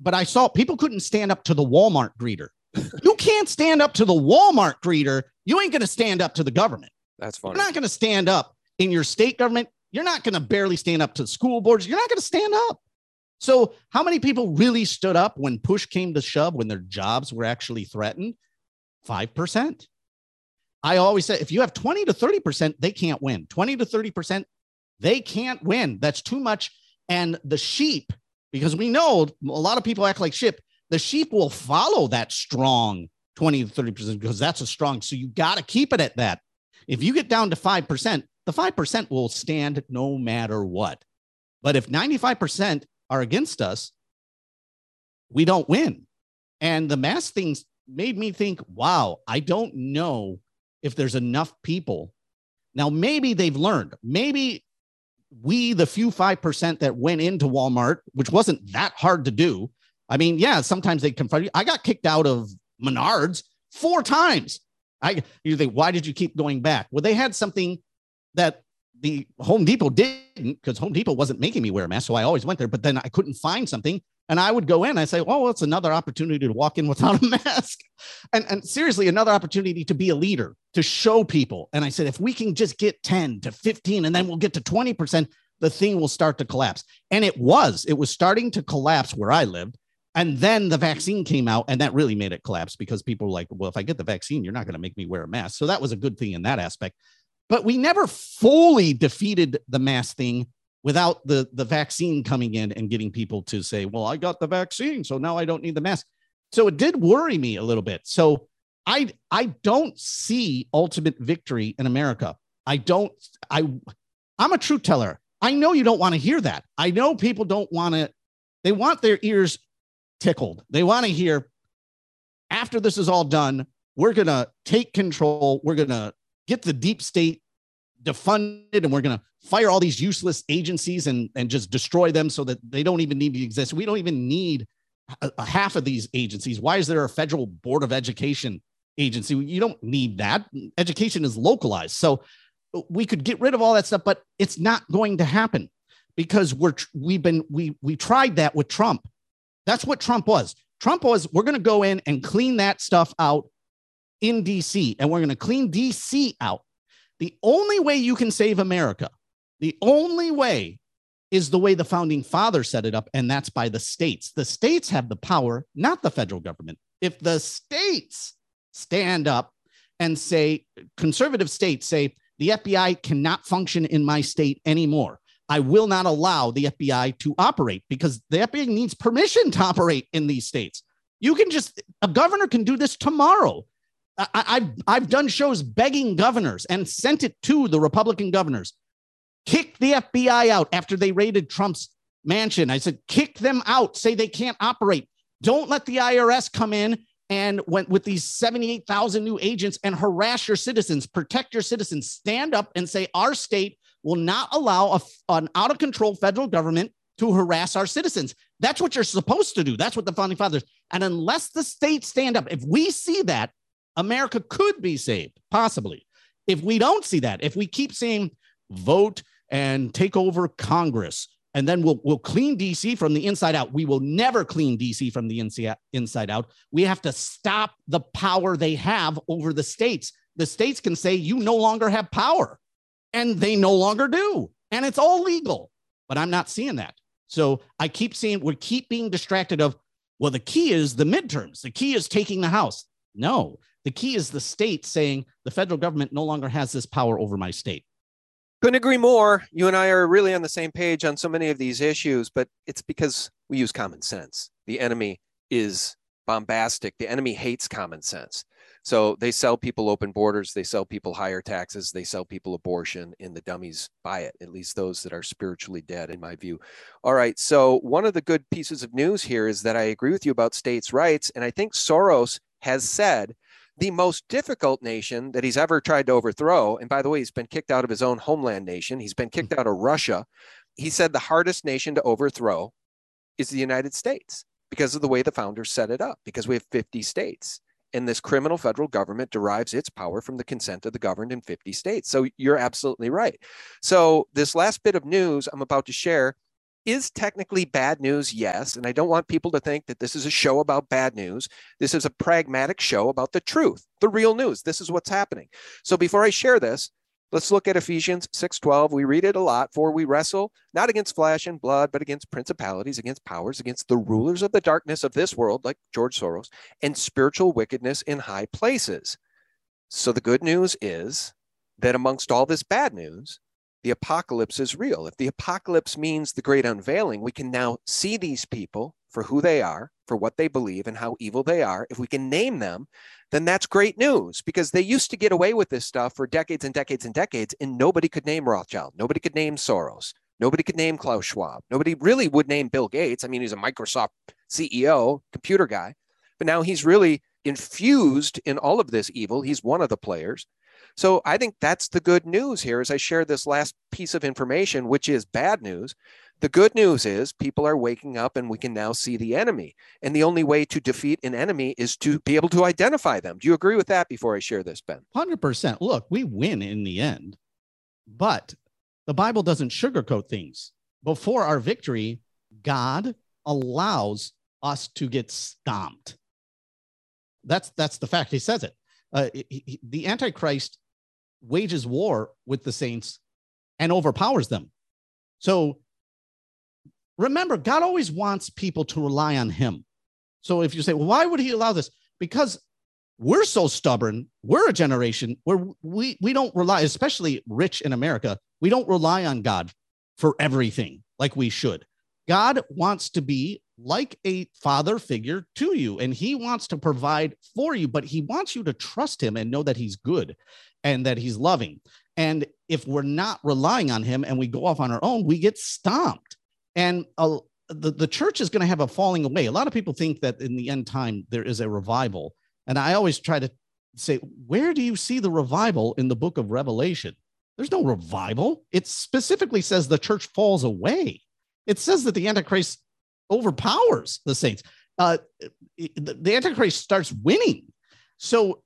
But I saw people couldn't stand up to the Walmart greeter. you can't stand up to the Walmart greeter. You ain't going to stand up to the government. That's funny. You're not going to stand up in your state government. You're not going to barely stand up to the school boards. You're not going to stand up. So, how many people really stood up when push came to shove, when their jobs were actually threatened? 5%. I always say if you have 20 to 30%, they can't win. 20 to 30%, they can't win. That's too much. And the sheep, because we know a lot of people act like sheep, the sheep will follow that strong 20 to 30% because that's a strong. So you got to keep it at that. If you get down to 5%, the 5% will stand no matter what. But if 95% are against us, we don't win. And the mass things made me think, wow, I don't know if there's enough people. Now, maybe they've learned. Maybe we, the few 5% that went into Walmart, which wasn't that hard to do. I mean, yeah, sometimes they confront you. I got kicked out of Menards four times. I you think, why did you keep going back? Well, they had something that the Home Depot didn't because Home Depot wasn't making me wear a mask. So I always went there, but then I couldn't find something. And I would go in, I say, oh, well, it's another opportunity to walk in without a mask. And, and seriously, another opportunity to be a leader, to show people. And I said, if we can just get 10 to 15 and then we'll get to 20%, the thing will start to collapse. And it was, it was starting to collapse where I lived. And then the vaccine came out, and that really made it collapse because people were like, well, if I get the vaccine, you're not going to make me wear a mask. So that was a good thing in that aspect. But we never fully defeated the mask thing without the, the vaccine coming in and getting people to say, well, I got the vaccine, so now I don't need the mask. So it did worry me a little bit. So I I don't see ultimate victory in America. I don't I I'm a truth teller. I know you don't want to hear that. I know people don't want to they want their ears tickled. They want to hear after this is all done, we're going to take control. We're going to get the deep state defunded and we're going to fire all these useless agencies and, and just destroy them so that they don't even need to exist. We don't even need a, a half of these agencies. Why is there a federal board of education agency? You don't need that. Education is localized. So we could get rid of all that stuff, but it's not going to happen because we're we've been we we tried that with Trump. That's what Trump was. Trump was we're going to go in and clean that stuff out in DC and we're going to clean DC out. The only way you can save America, the only way is the way the founding fathers set it up, and that's by the states. The states have the power, not the federal government. If the states stand up and say, conservative states say, the FBI cannot function in my state anymore. I will not allow the FBI to operate because the FBI needs permission to operate in these states. You can just, a governor can do this tomorrow. I, have I've done shows begging governors and sent it to the Republican governors. Kick the FBI out after they raided Trump's mansion. I said, kick them out. Say they can't operate. Don't let the IRS come in and went with these 78,000 new agents and harass your citizens, protect your citizens. Stand up and say, our state will not allow a, an out of control federal government to harass our citizens. That's what you're supposed to do. That's what the founding fathers. And unless the states stand up, if we see that, America could be saved, possibly. If we don't see that, if we keep saying vote and take over Congress, and then we'll we'll clean DC from the inside out. We will never clean DC from the inside out. We have to stop the power they have over the states. The states can say you no longer have power, and they no longer do, and it's all legal. But I'm not seeing that. So I keep seeing we keep being distracted of well, the key is the midterms. The key is taking the House. No, the key is the state saying the federal government no longer has this power over my state. Couldn't agree more. You and I are really on the same page on so many of these issues, but it's because we use common sense. The enemy is bombastic. The enemy hates common sense. So they sell people open borders, they sell people higher taxes, they sell people abortion, and the dummies buy it, at least those that are spiritually dead, in my view. All right. So, one of the good pieces of news here is that I agree with you about states' rights. And I think Soros has said the most difficult nation that he's ever tried to overthrow. And by the way, he's been kicked out of his own homeland nation, he's been kicked mm-hmm. out of Russia. He said the hardest nation to overthrow is the United States because of the way the founders set it up, because we have 50 states. And this criminal federal government derives its power from the consent of the governed in 50 states. So you're absolutely right. So, this last bit of news I'm about to share is technically bad news, yes. And I don't want people to think that this is a show about bad news. This is a pragmatic show about the truth, the real news. This is what's happening. So before I share this, let's look at Ephesians 6:12. We read it a lot, for we wrestle not against flesh and blood, but against principalities, against powers, against the rulers of the darkness of this world, like George Soros, and spiritual wickedness in high places. So the good news is that amongst all this bad news, the apocalypse is real. If the apocalypse means the great unveiling, we can now see these people for who they are, for what they believe, and how evil they are. If we can name them, then that's great news because they used to get away with this stuff for decades and decades and decades, and nobody could name Rothschild. Nobody could name Soros. Nobody could name Klaus Schwab. Nobody really would name Bill Gates. I mean, he's a Microsoft CEO, computer guy, but now he's really infused in all of this evil. He's one of the players. So I think that's the good news here as I share this last piece of information, which is bad news. The good news is people are waking up and we can now see the enemy. And the only way to defeat an enemy is to be able to identify them. Do you agree with that before I share this, Ben? 100%. Look, we win in the end, but the Bible doesn't sugarcoat things. Before our victory, God allows us to get stomped. That's that's the fact. He says it. Uh, he, the Antichrist wages war with the saints and overpowers them. So remember, God always wants people to rely on Him. So if you say, well, why would He allow this? Because we're so stubborn. We're a generation where we we don't rely, especially rich in America. We don't rely on God for everything like we should. God wants to be like a father figure to you, and He wants to provide for you, but He wants you to trust Him and know that He's good and that he's loving. And if we're not relying on him and we go off on our own, we get stomped. And uh, the, the church is going to have a falling away. A lot of people think that in the end time there is a revival. And I always try to say, where do you see the revival in the book of Revelation? There's no revival. It specifically says the church falls away. It says that the Antichrist overpowers the saints. Uh, the Antichrist starts winning. So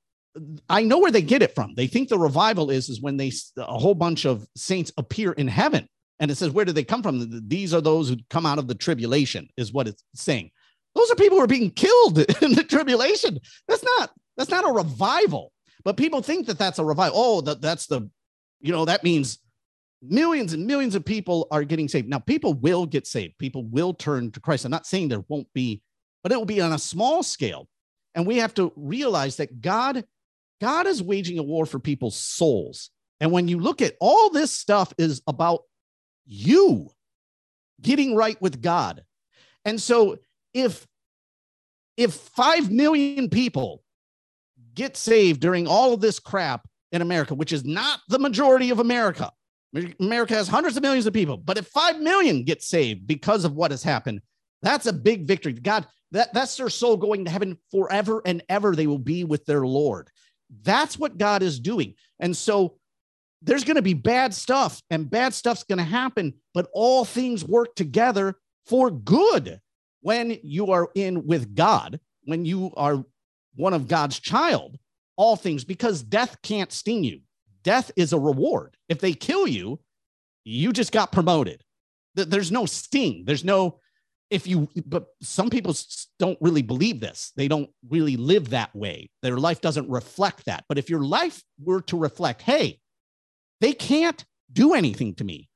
I know where they get it from. They think the revival is is when they a whole bunch of saints appear in heaven, and it says where did they come from? These are those who come out of the tribulation, is what it's saying. Those are people who are being killed in the tribulation. That's not that's not a revival. But people think that that's a revival. Oh, that that's the, you know, that means millions and millions of people are getting saved. Now, people will get saved. People will turn to Christ. I'm not saying there won't be, but it will be on a small scale. And we have to realize that God God is waging a war for people's souls. And when you look at all this stuff is about you getting right with God. And so if if 5 million people get saved during all of this crap in America, which is not the majority of America. America has hundreds of millions of people, but if 5 million get saved because of what has happened, that's a big victory. God, that, that's their soul going to heaven forever and ever. They will be with their Lord. That's what God is doing. And so there's going to be bad stuff and bad stuff's going to happen, but all things work together for good when you are in with God, when you are one of God's child, all things, because death can't sting you. Death is a reward. If they kill you, you just got promoted. There's no sting. There's no, if you, but some people don't really believe this. They don't really live that way. Their life doesn't reflect that. But if your life were to reflect, hey, they can't do anything to me,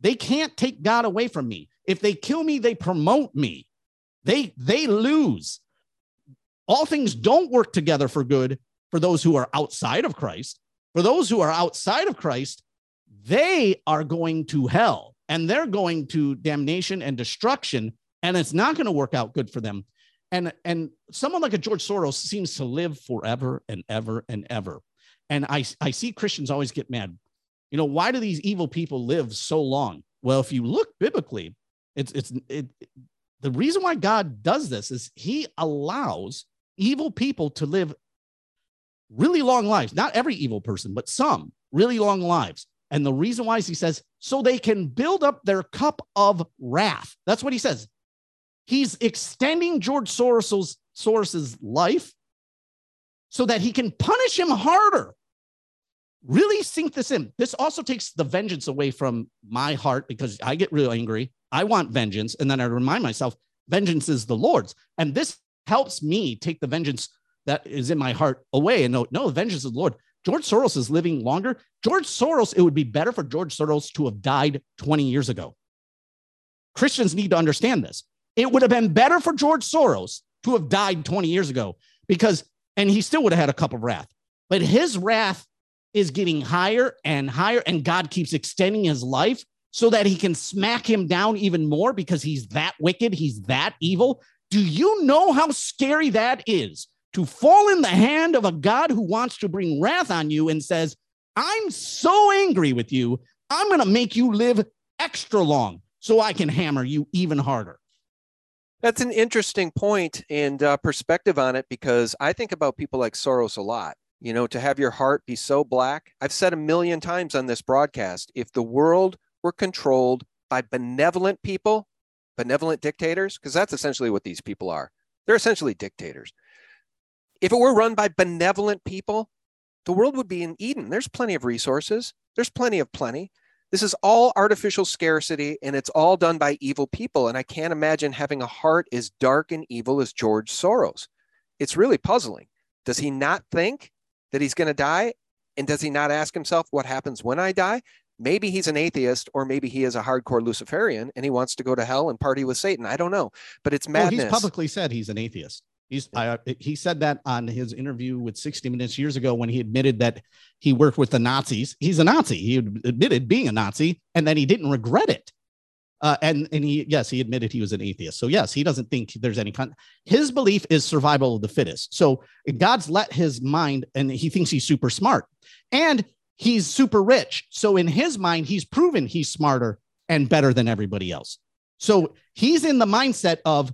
they can't take God away from me. If they kill me, they promote me. They they lose. All things don't work together for good for those who are outside of Christ. For those who are outside of Christ, they are going to hell and they're going to damnation and destruction and it's not going to work out good for them. And and someone like a George Soros seems to live forever and ever and ever. And I I see Christians always get mad. You know, why do these evil people live so long? Well, if you look biblically, it's it's it, the reason why God does this is he allows evil people to live really long lives. Not every evil person, but some really long lives. And the reason why is he says, so they can build up their cup of wrath. That's what he says. He's extending George Soros's Soros's life so that he can punish him harder. Really sink this in. This also takes the vengeance away from my heart because I get really angry. I want vengeance. And then I remind myself, vengeance is the Lord's. And this helps me take the vengeance that is in my heart away and no, no, vengeance of the Lord. George Soros is living longer. George Soros, it would be better for George Soros to have died 20 years ago. Christians need to understand this. It would have been better for George Soros to have died 20 years ago because, and he still would have had a cup of wrath, but his wrath is getting higher and higher, and God keeps extending his life so that he can smack him down even more because he's that wicked, he's that evil. Do you know how scary that is to fall in the hand of a God who wants to bring wrath on you and says, I'm so angry with you, I'm going to make you live extra long so I can hammer you even harder? That's an interesting point and uh, perspective on it because I think about people like Soros a lot. You know, to have your heart be so black. I've said a million times on this broadcast if the world were controlled by benevolent people, benevolent dictators, because that's essentially what these people are. They're essentially dictators. If it were run by benevolent people, the world would be in Eden. There's plenty of resources, there's plenty of plenty. This is all artificial scarcity and it's all done by evil people. And I can't imagine having a heart as dark and evil as George Soros. It's really puzzling. Does he not think that he's going to die? And does he not ask himself what happens when I die? maybe he's an atheist or maybe he is a hardcore luciferian and he wants to go to hell and party with satan i don't know but it's madness well, he's publicly said he's an atheist he's I, he said that on his interview with 60 minutes years ago when he admitted that he worked with the nazis. He's a nazi. He admitted being a nazi and then he didn't regret it. Uh, and and he yes he admitted he was an atheist. So yes he doesn't think there's any kind his belief is survival of the fittest. So god's let his mind and he thinks he's super smart and he's super rich. So in his mind, he's proven he's smarter and better than everybody else. So he's in the mindset of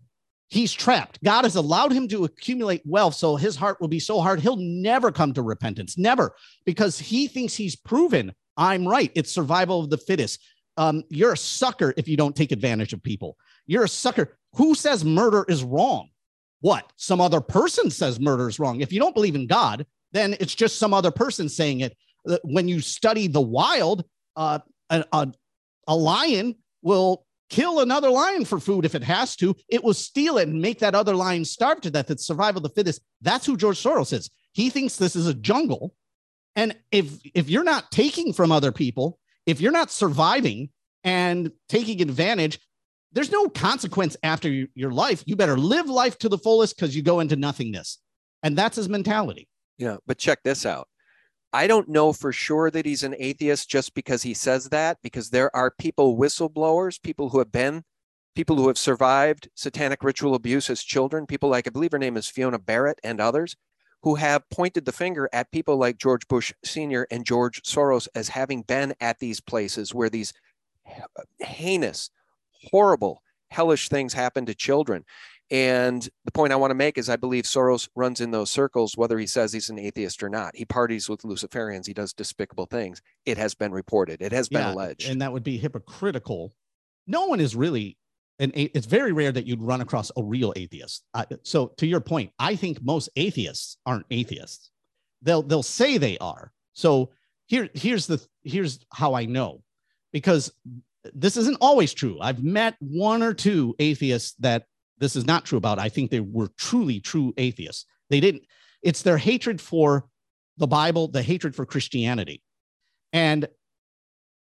he's trapped. God has allowed him to accumulate wealth. So his heart will be so hard, he'll never come to repentance, never, because he thinks he's proven I'm right. It's survival of the fittest. Um, you're a sucker if you don't take advantage of people. You're a sucker. Who says murder is wrong? What? Some other person says murder is wrong. If you don't believe in God, then it's just some other person saying it when you study the wild, uh, a, a, a lion will kill another lion for food if it has to. It will steal it and make that other lion starve to death. It's survival of the fittest. That's who George Soros is. He thinks this is a jungle. And if if you're not taking from other people, if you're not surviving and taking advantage, there's no consequence after your life. You better live life to the fullest because you go into nothingness. And that's his mentality. Yeah, but check this out. I don't know for sure that he's an atheist just because he says that, because there are people, whistleblowers, people who have been, people who have survived satanic ritual abuse as children, people like, I believe her name is Fiona Barnett and others, who have pointed the finger at people like George Bush Sr. and George Soros as having been at these places where these uh, heinous, horrible, hellish things happen to children. And the point I want to make is I believe Soros runs in those circles, whether he says he's an atheist or not. He parties with Luciferians, he does despicable things. It has been reported, it has been yeah, alleged. And that would be hypocritical. No one is really an it's very rare that you'd run across a real atheist. Uh, so to your point, I think most atheists aren't atheists. They'll they'll say they are. So here here's the here's how I know because this isn't always true. I've met one or two atheists that this is not true about. I think they were truly true atheists. They didn't it's their hatred for the Bible, the hatred for Christianity. And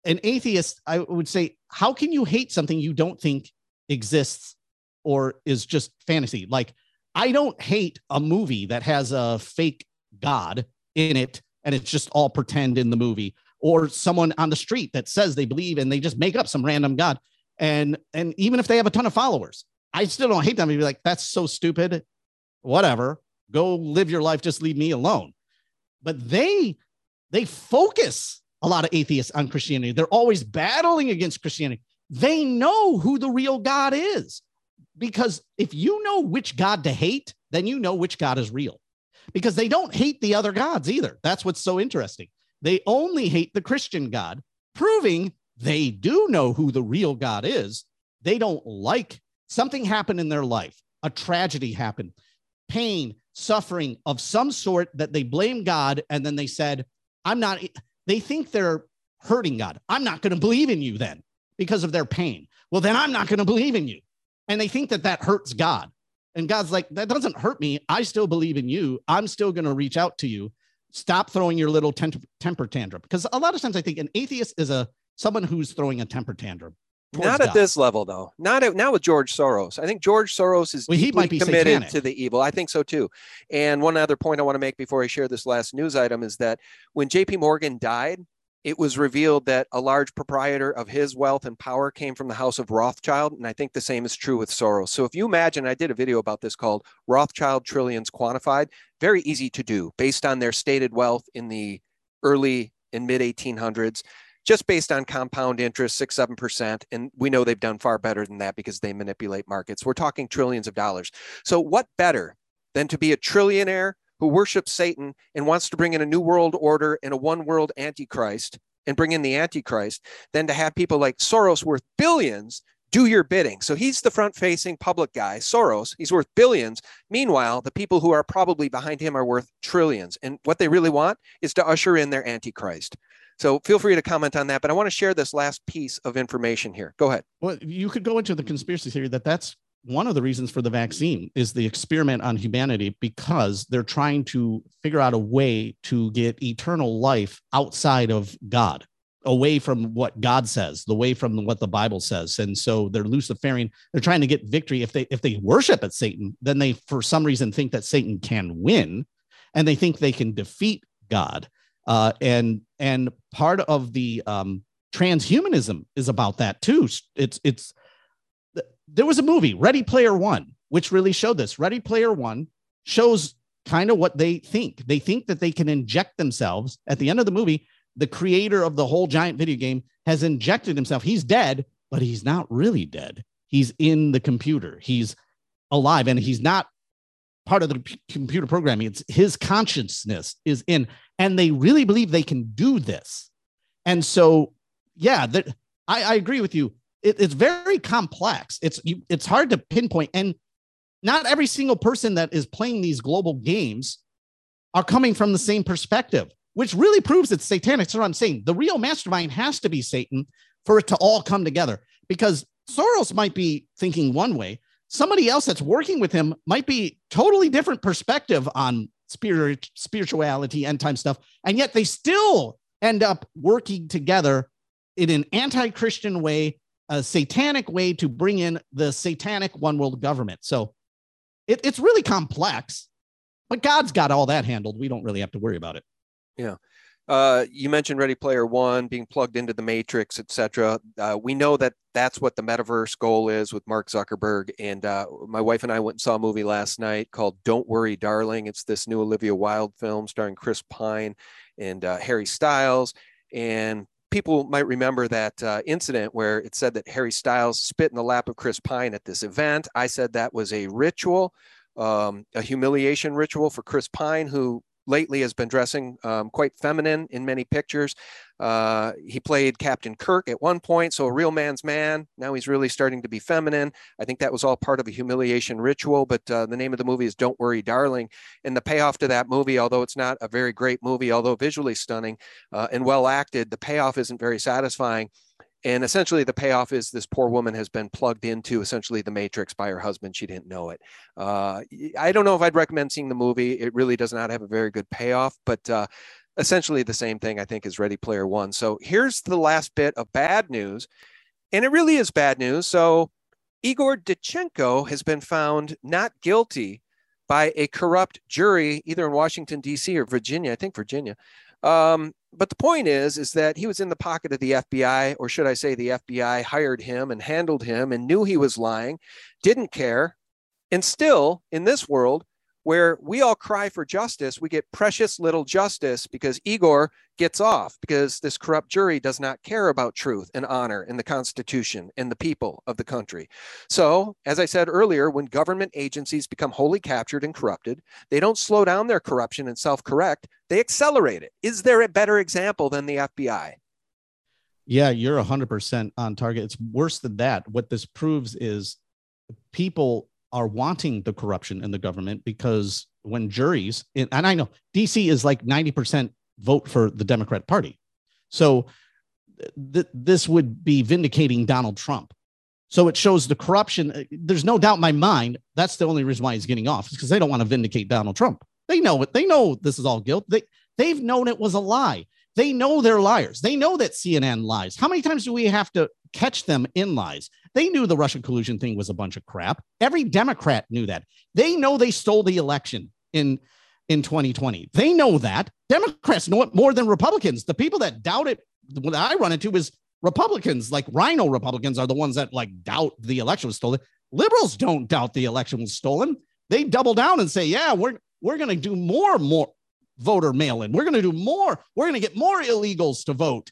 an atheist, I would say, how can you hate something you don't think exists or is just fantasy? Like, I don't hate a movie that has a fake God in it and it's just all pretend in the movie, or someone on the street that says they believe and they just make up some random God. And and even if they have a ton of followers, I still don't hate them. I'd be like, that's so stupid. Whatever. Go live your life. Just leave me alone. But they they focus a lot of atheists on Christianity. They're always battling against Christianity. They know who the real God is. Because if you know which God to hate, then you know which God is real. Because they don't hate the other gods either. That's what's so interesting. They only hate the Christian God, proving they do know who the real God is. They don't like something happened in their life, a tragedy happened, pain, suffering of some sort that they blame God. And then they said, I'm not, they think they're hurting God. I'm not going to believe in you then because of their pain. Well, then I'm not going to believe in you. And they think that that hurts God. And God's like, that doesn't hurt me. I still believe in you. I'm still going to reach out to you. Stop throwing your little temper tantrum. Because a lot of times I think an atheist is a someone who's throwing a temper tantrum. Not at this level, though. Not at, not with George Soros. I think George Soros is well, he might be committed satanic. to the evil. I think so too. And one other point I want to make before I share this last news item is that when J.P. Morgan died, it was revealed that a large proprietor of his wealth and power came from the house of Rothschild. And I think the same is true with Soros. So if you imagine, I did a video about this called Rothschild Trillions Quantified, very easy to do based on their stated wealth in the early and mid 1800s, just based on compound interest, six, 7%. And we know they've done far better than that because they manipulate markets. We're talking trillions of dollars. So what better than to be a trillionaire who worships Satan and wants to bring in a new world order and a one world antichrist and bring in the antichrist than to have people like Soros worth billions do your bidding. So he's the front facing public guy, Soros. He's worth billions. Meanwhile, the people who are probably behind him are worth trillions. And what they really want is to usher in their antichrist. So feel free to comment on that. But I want to share this last piece of information here. Go ahead. Well, you could go into the conspiracy theory that that's one of the reasons for the vaccine is the experiment on humanity because they're trying to figure out a way to get eternal life outside of God, away from what God says, the way from what the Bible says. And so they're Luciferian. They're trying to get victory. If they if they worship at Satan, then they for some reason think that Satan can win, and they think they can defeat God. Uh, and and part of the um, transhumanism is about that too. It's it's there was a movie, Ready Player One, which really showed this. Ready Player One shows kind of what they think. They think that they can inject themselves. At the end of the movie, the creator of the whole giant video game has injected himself. He's dead, but he's not really dead. He's in the computer. He's alive and he's not part of the p- computer programming. It's his consciousness is in, and they really believe they can do this. And so, yeah, that I, I agree with you it, it's very complex. It's you, it's hard to pinpoint, and not every single person that is playing these global games are coming from the same perspective, which really proves it's satanic. So I'm saying the real mastermind has to be Satan for it to all come together. Because Soros might be thinking one way, somebody else that's working with him might be totally different perspective on spirit, spirituality, end time stuff, and yet they still end up working together in an anti-Christian way a satanic way to bring in the satanic one world government. So it, it's really complex, but God's got all that handled. We don't really have to worry about it. Yeah. Uh, you mentioned Ready Player One being plugged into the Matrix, etc. Uh, we know that that's what the metaverse goal is with Mark Zuckerberg. And uh, my wife and I went and saw a movie last night called "Don't Worry, Darling." It's this new Olivia Wilde film starring Chris Pine and uh, Harry Styles. And people might remember that uh, incident where it said that Harry Styles spit in the lap of Chris Pine at this event. I said that was a ritual, um, a humiliation ritual for Chris Pine, who lately has been dressing um, quite feminine in many pictures. Uh, he played Captain Kirk at one point, so a real man's man. Now he's really starting to be feminine. I think that was all part of a humiliation ritual, but uh, the name of the movie is Don't Worry, Darling. And the payoff to that movie, although it's not a very great movie, although visually stunning uh, and well acted, the payoff isn't very satisfying and essentially the payoff is this poor woman has been plugged into essentially the matrix by her husband. She didn't know it. Uh, i don't know if i'd recommend seeing the movie. It really does not have a very good payoff but uh, essentially the same thing i think is ready player one. So here's the last bit of bad news and it really is bad news. So igor danchenko has been found not guilty by a corrupt jury either in washington d.c or virginia i think virginia um, but the point is, is that he was in the pocket of the FBI, or should I say, the FBI hired him and handled him and knew he was lying, didn't care, and still in this world where we all cry for justice, we get precious little justice because Igor gets off because this corrupt jury does not care about truth and honor and the Constitution and the people of the country. So, as I said earlier, when government agencies become wholly captured and corrupted, they don't slow down their corruption and self correct, they accelerate it. Is there a better example than the FBI? Yeah, you're 100% on target. It's worse than that. What this proves is people are wanting the corruption in the government because when juries, and I know DC is like 90% vote for the Democrat Party. So th- this would be vindicating Donald Trump. So it shows the corruption. Uh, there's no doubt in my mind that's the only reason why he's getting off, because they don't want to vindicate Donald Trump. They know it. They know this is all guilt. They they've known it was a lie. They know they're liars. They know that CNN lies. How many times do we have to catch them in lies? They knew the Russian collusion thing was a bunch of crap. Every Democrat knew that. They know they stole the election in in 2020. They know that. Democrats know it more than Republicans. The people that doubt it, what I run into is Republicans, like RINO Republicans, are the ones that like doubt the election was stolen. Liberals don't doubt the election was stolen. They double down and say, "Yeah, we're we're going to do more more voter mail in. We're going to do more. We're going to get more illegals to vote."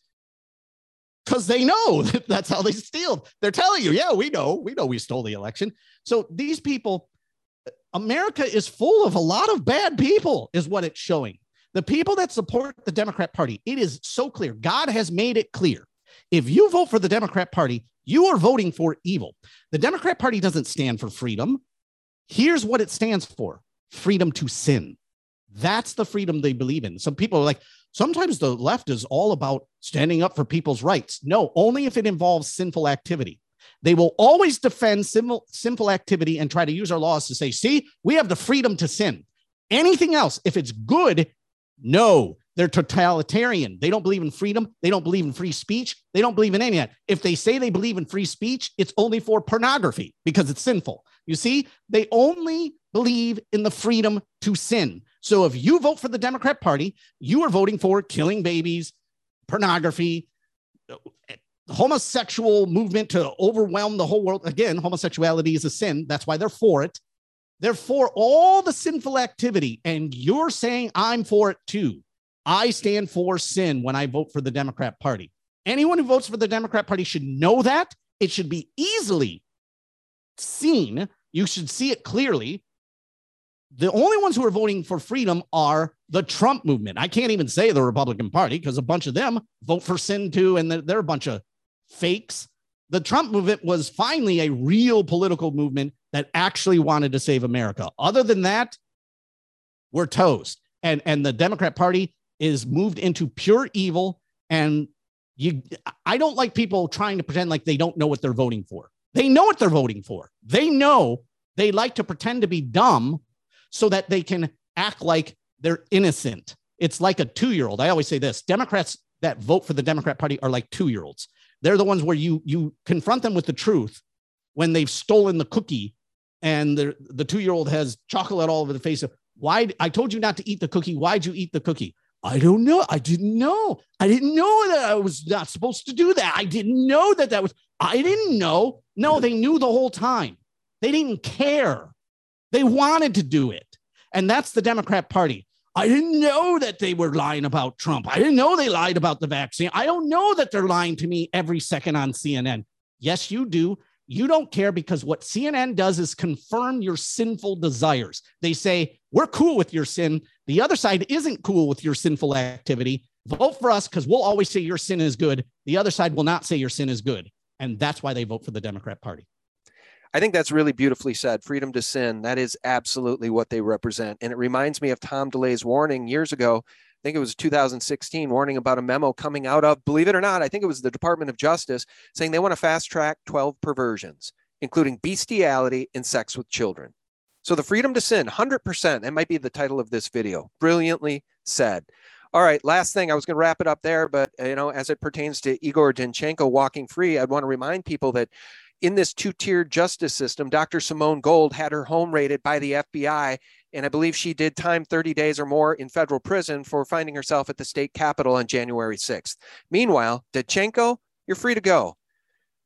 Because they know that that's how they steal. They're telling you, yeah, we know, we know we stole the election. So these people, America is full of a lot of bad people, is what it's showing. The people that support the Democrat Party, it is so clear. God has made it clear. If you vote for the Democrat Party, you are voting for evil. The Democrat Party doesn't stand for freedom. Here's what it stands for freedom to sin. That's the freedom they believe in. Some people are like, Sometimes the left is all about standing up for people's rights. No, only if it involves sinful activity. They will always defend sinful, sinful activity and try to use our laws to say, see, we have the freedom to sin. Anything else, if it's good, no, they're totalitarian. They don't believe in freedom. They don't believe in free speech. They don't believe in any of that. If they say they believe in free speech, it's only for pornography because it's sinful. You see, they only believe in the freedom to sin. So if you vote for the Democrat Party, you are voting for killing babies, pornography, homosexual movement to overwhelm the whole world. Again, homosexuality is a sin. That's why they're for it. They're for all the sinful activity. And you're saying I'm for it too. I stand for sin when I vote for the Democrat Party. Anyone who votes for the Democrat Party should know that. It should be easily seen. You should see it clearly the only ones who are voting for freedom are the Trump movement. I can't even say the Republican Party because a bunch of them vote for sin too, and they're, a bunch of fakes. The Trump movement was finally a real political movement that actually wanted to save America. Other than that, we're toast. And and the Democrat Party is moved into pure evil. And you I don't like people trying to pretend like they don't know what they're voting for. They know what they're voting for. They know they like to pretend to be dumb so that they can act like they're innocent. It's like a two year old. I always say this Democrats that vote for the Democrat Party are like two year olds. They're the ones where you you confront them with the truth when they've stolen the cookie and the, the two year old has chocolate all over the face. Of, Why I told you not to eat the cookie. Why'd you eat the cookie? I don't know. I didn't know. I didn't know that I was not supposed to do that. I didn't know that that was, I didn't know. No, they knew the whole time. They didn't care. They wanted to do it. And that's the Democrat Party. I didn't know that they were lying about Trump. I didn't know they lied about the vaccine. I don't know that they're lying to me every second on CNN. Yes, you do. You don't care because what CNN does is confirm your sinful desires. They say, We're cool with your sin. The other side isn't cool with your sinful activity. Vote for us because we'll always say your sin is good. The other side will not say your sin is good. And that's why they vote for the Democrat Party. I think that's really beautifully said. Freedom to sin. That is absolutely what they represent. And it reminds me of Tom DeLay's warning years ago. I think it was 2016, warning about a memo coming out of, believe it or not, I think it was the Department of Justice saying they want to fast track 12 perversions, including bestiality and sex with children. So the freedom to sin, 100%, that might be the title of this video. Brilliantly said. All right, last thing, I was going to wrap it up there, but you know, as it pertains to Igor Danchenko walking free, I'd want to remind people that in this two-tiered justice system, Dr. Simone Gold had her home raided by the FBI, and I believe she did time 30 days or more in federal prison for finding herself at the state capitol on January 6th. Meanwhile, Danchenko, you're free to go.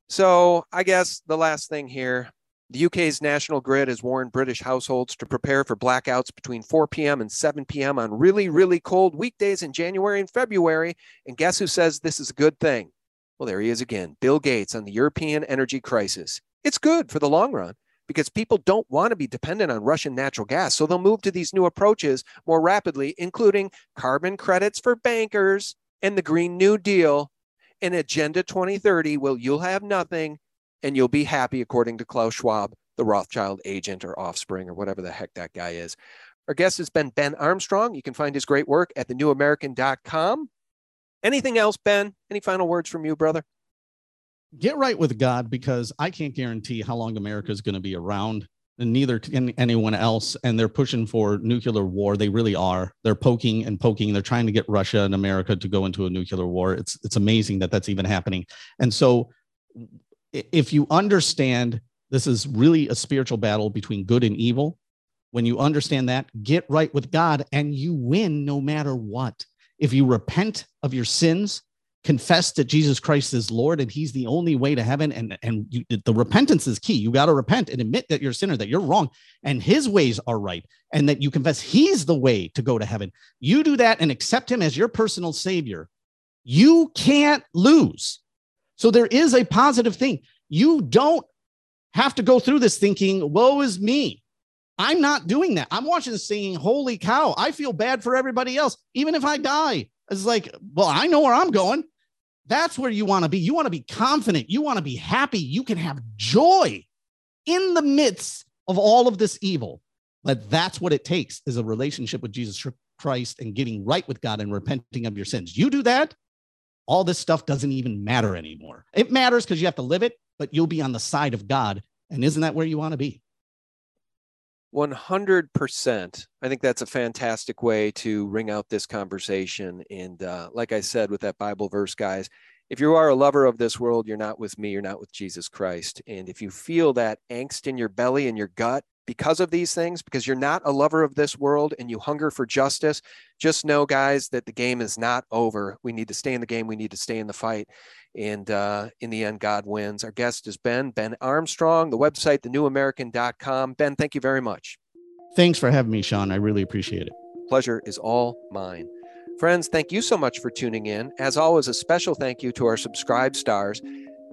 So I guess the last thing here, the UK's national grid has warned British households to prepare for blackouts between 4 p.m. and 7 p.m. on really, really cold weekdays in January and February. And guess who says this is a good thing? Well, there he is again, Bill Gates on the European energy crisis. It's good for the long run because people don't want to be dependent on Russian natural gas. So they'll move to these new approaches more rapidly, including carbon credits for bankers and the Green New Deal and Agenda 2030. Well, you'll have nothing and you'll be happy, according to Klaus Schwab, the Rothschild agent or offspring or whatever the heck that guy is. Our guest has been Ben Armstrong. You can find his great work at thenewamerican.com. Anything else, Ben? Any final words from you, brother? Get right with God because I can't guarantee how long America is going to be around, and neither can anyone else. And they're pushing for nuclear war. They really are. They're poking and poking. They're trying to get Russia and America to go into a nuclear war. It's it's amazing that that's even happening. And so, if you understand this is really a spiritual battle between good and evil, when you understand that, get right with God, and you win no matter what if you repent of your sins, confess that Jesus Christ is Lord and He's the only way to heaven, and and you, the repentance is key. You got to repent and admit that you're a sinner, that you're wrong, and His ways are right, and that you confess He's the way to go to heaven. You do that and accept Him as your personal Savior. You can't lose. So there is a positive thing. You don't have to go through this thinking, "Woe is me." I'm not doing that. I'm watching this saying, holy cow, I feel bad for everybody else. Even if I die, it's like, well, I know where I'm going. That's where you want to be. You want to be confident. You want to be happy. You can have joy in the midst of all of this evil. But that's what it takes is a relationship with Jesus Christ and getting right with God and repenting of your sins. You do that, all this stuff doesn't even matter anymore. It matters because you have to live it, but you'll be on the side of God. And isn't that where you want to be? 100%. I think that's a fantastic way to ring out this conversation. And uh, like I said with that Bible verse, guys, if you are a lover of this world, you're not with me, you're not with Jesus Christ. And if you feel that angst in your belly and your gut because of these things, because you're not a lover of this world and you hunger for justice, just know, guys, that the game is not over. We need to stay in the game, we need to stay in the fight. And uh, in the end, God wins. Our guest is Ben, Ben Armstrong, the website, thenewamerican.com. Ben, thank you very much. Thanks for having me, Sean. I really appreciate it. Pleasure is all mine. Friends, thank you so much for tuning in. As always, a special thank you to our subscribe stars.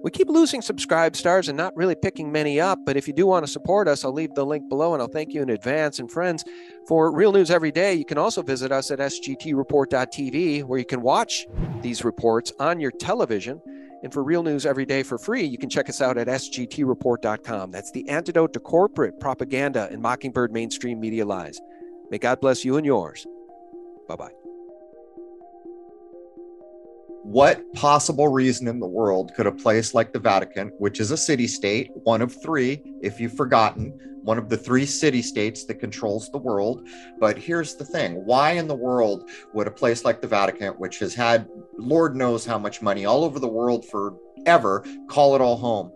We keep losing subscribe stars and not really picking many up, but if you do want to support us, I'll leave the link below and I'll thank you in advance. And friends, for real news every day, you can also visit us at sgtreport.tv where you can watch these reports on your television. And for real news every day for free, you can check us out at sgtreport.com. That's the antidote to corporate propaganda and mockingbird mainstream media lies. May God bless you and yours. Bye bye. What possible reason in the world could a place like the Vatican, which is a city state, one of three, if you've forgotten, one of the three city states that controls the world. But here's the thing why in the world would a place like the Vatican, which has had Lord knows how much money all over the world forever, call it all home?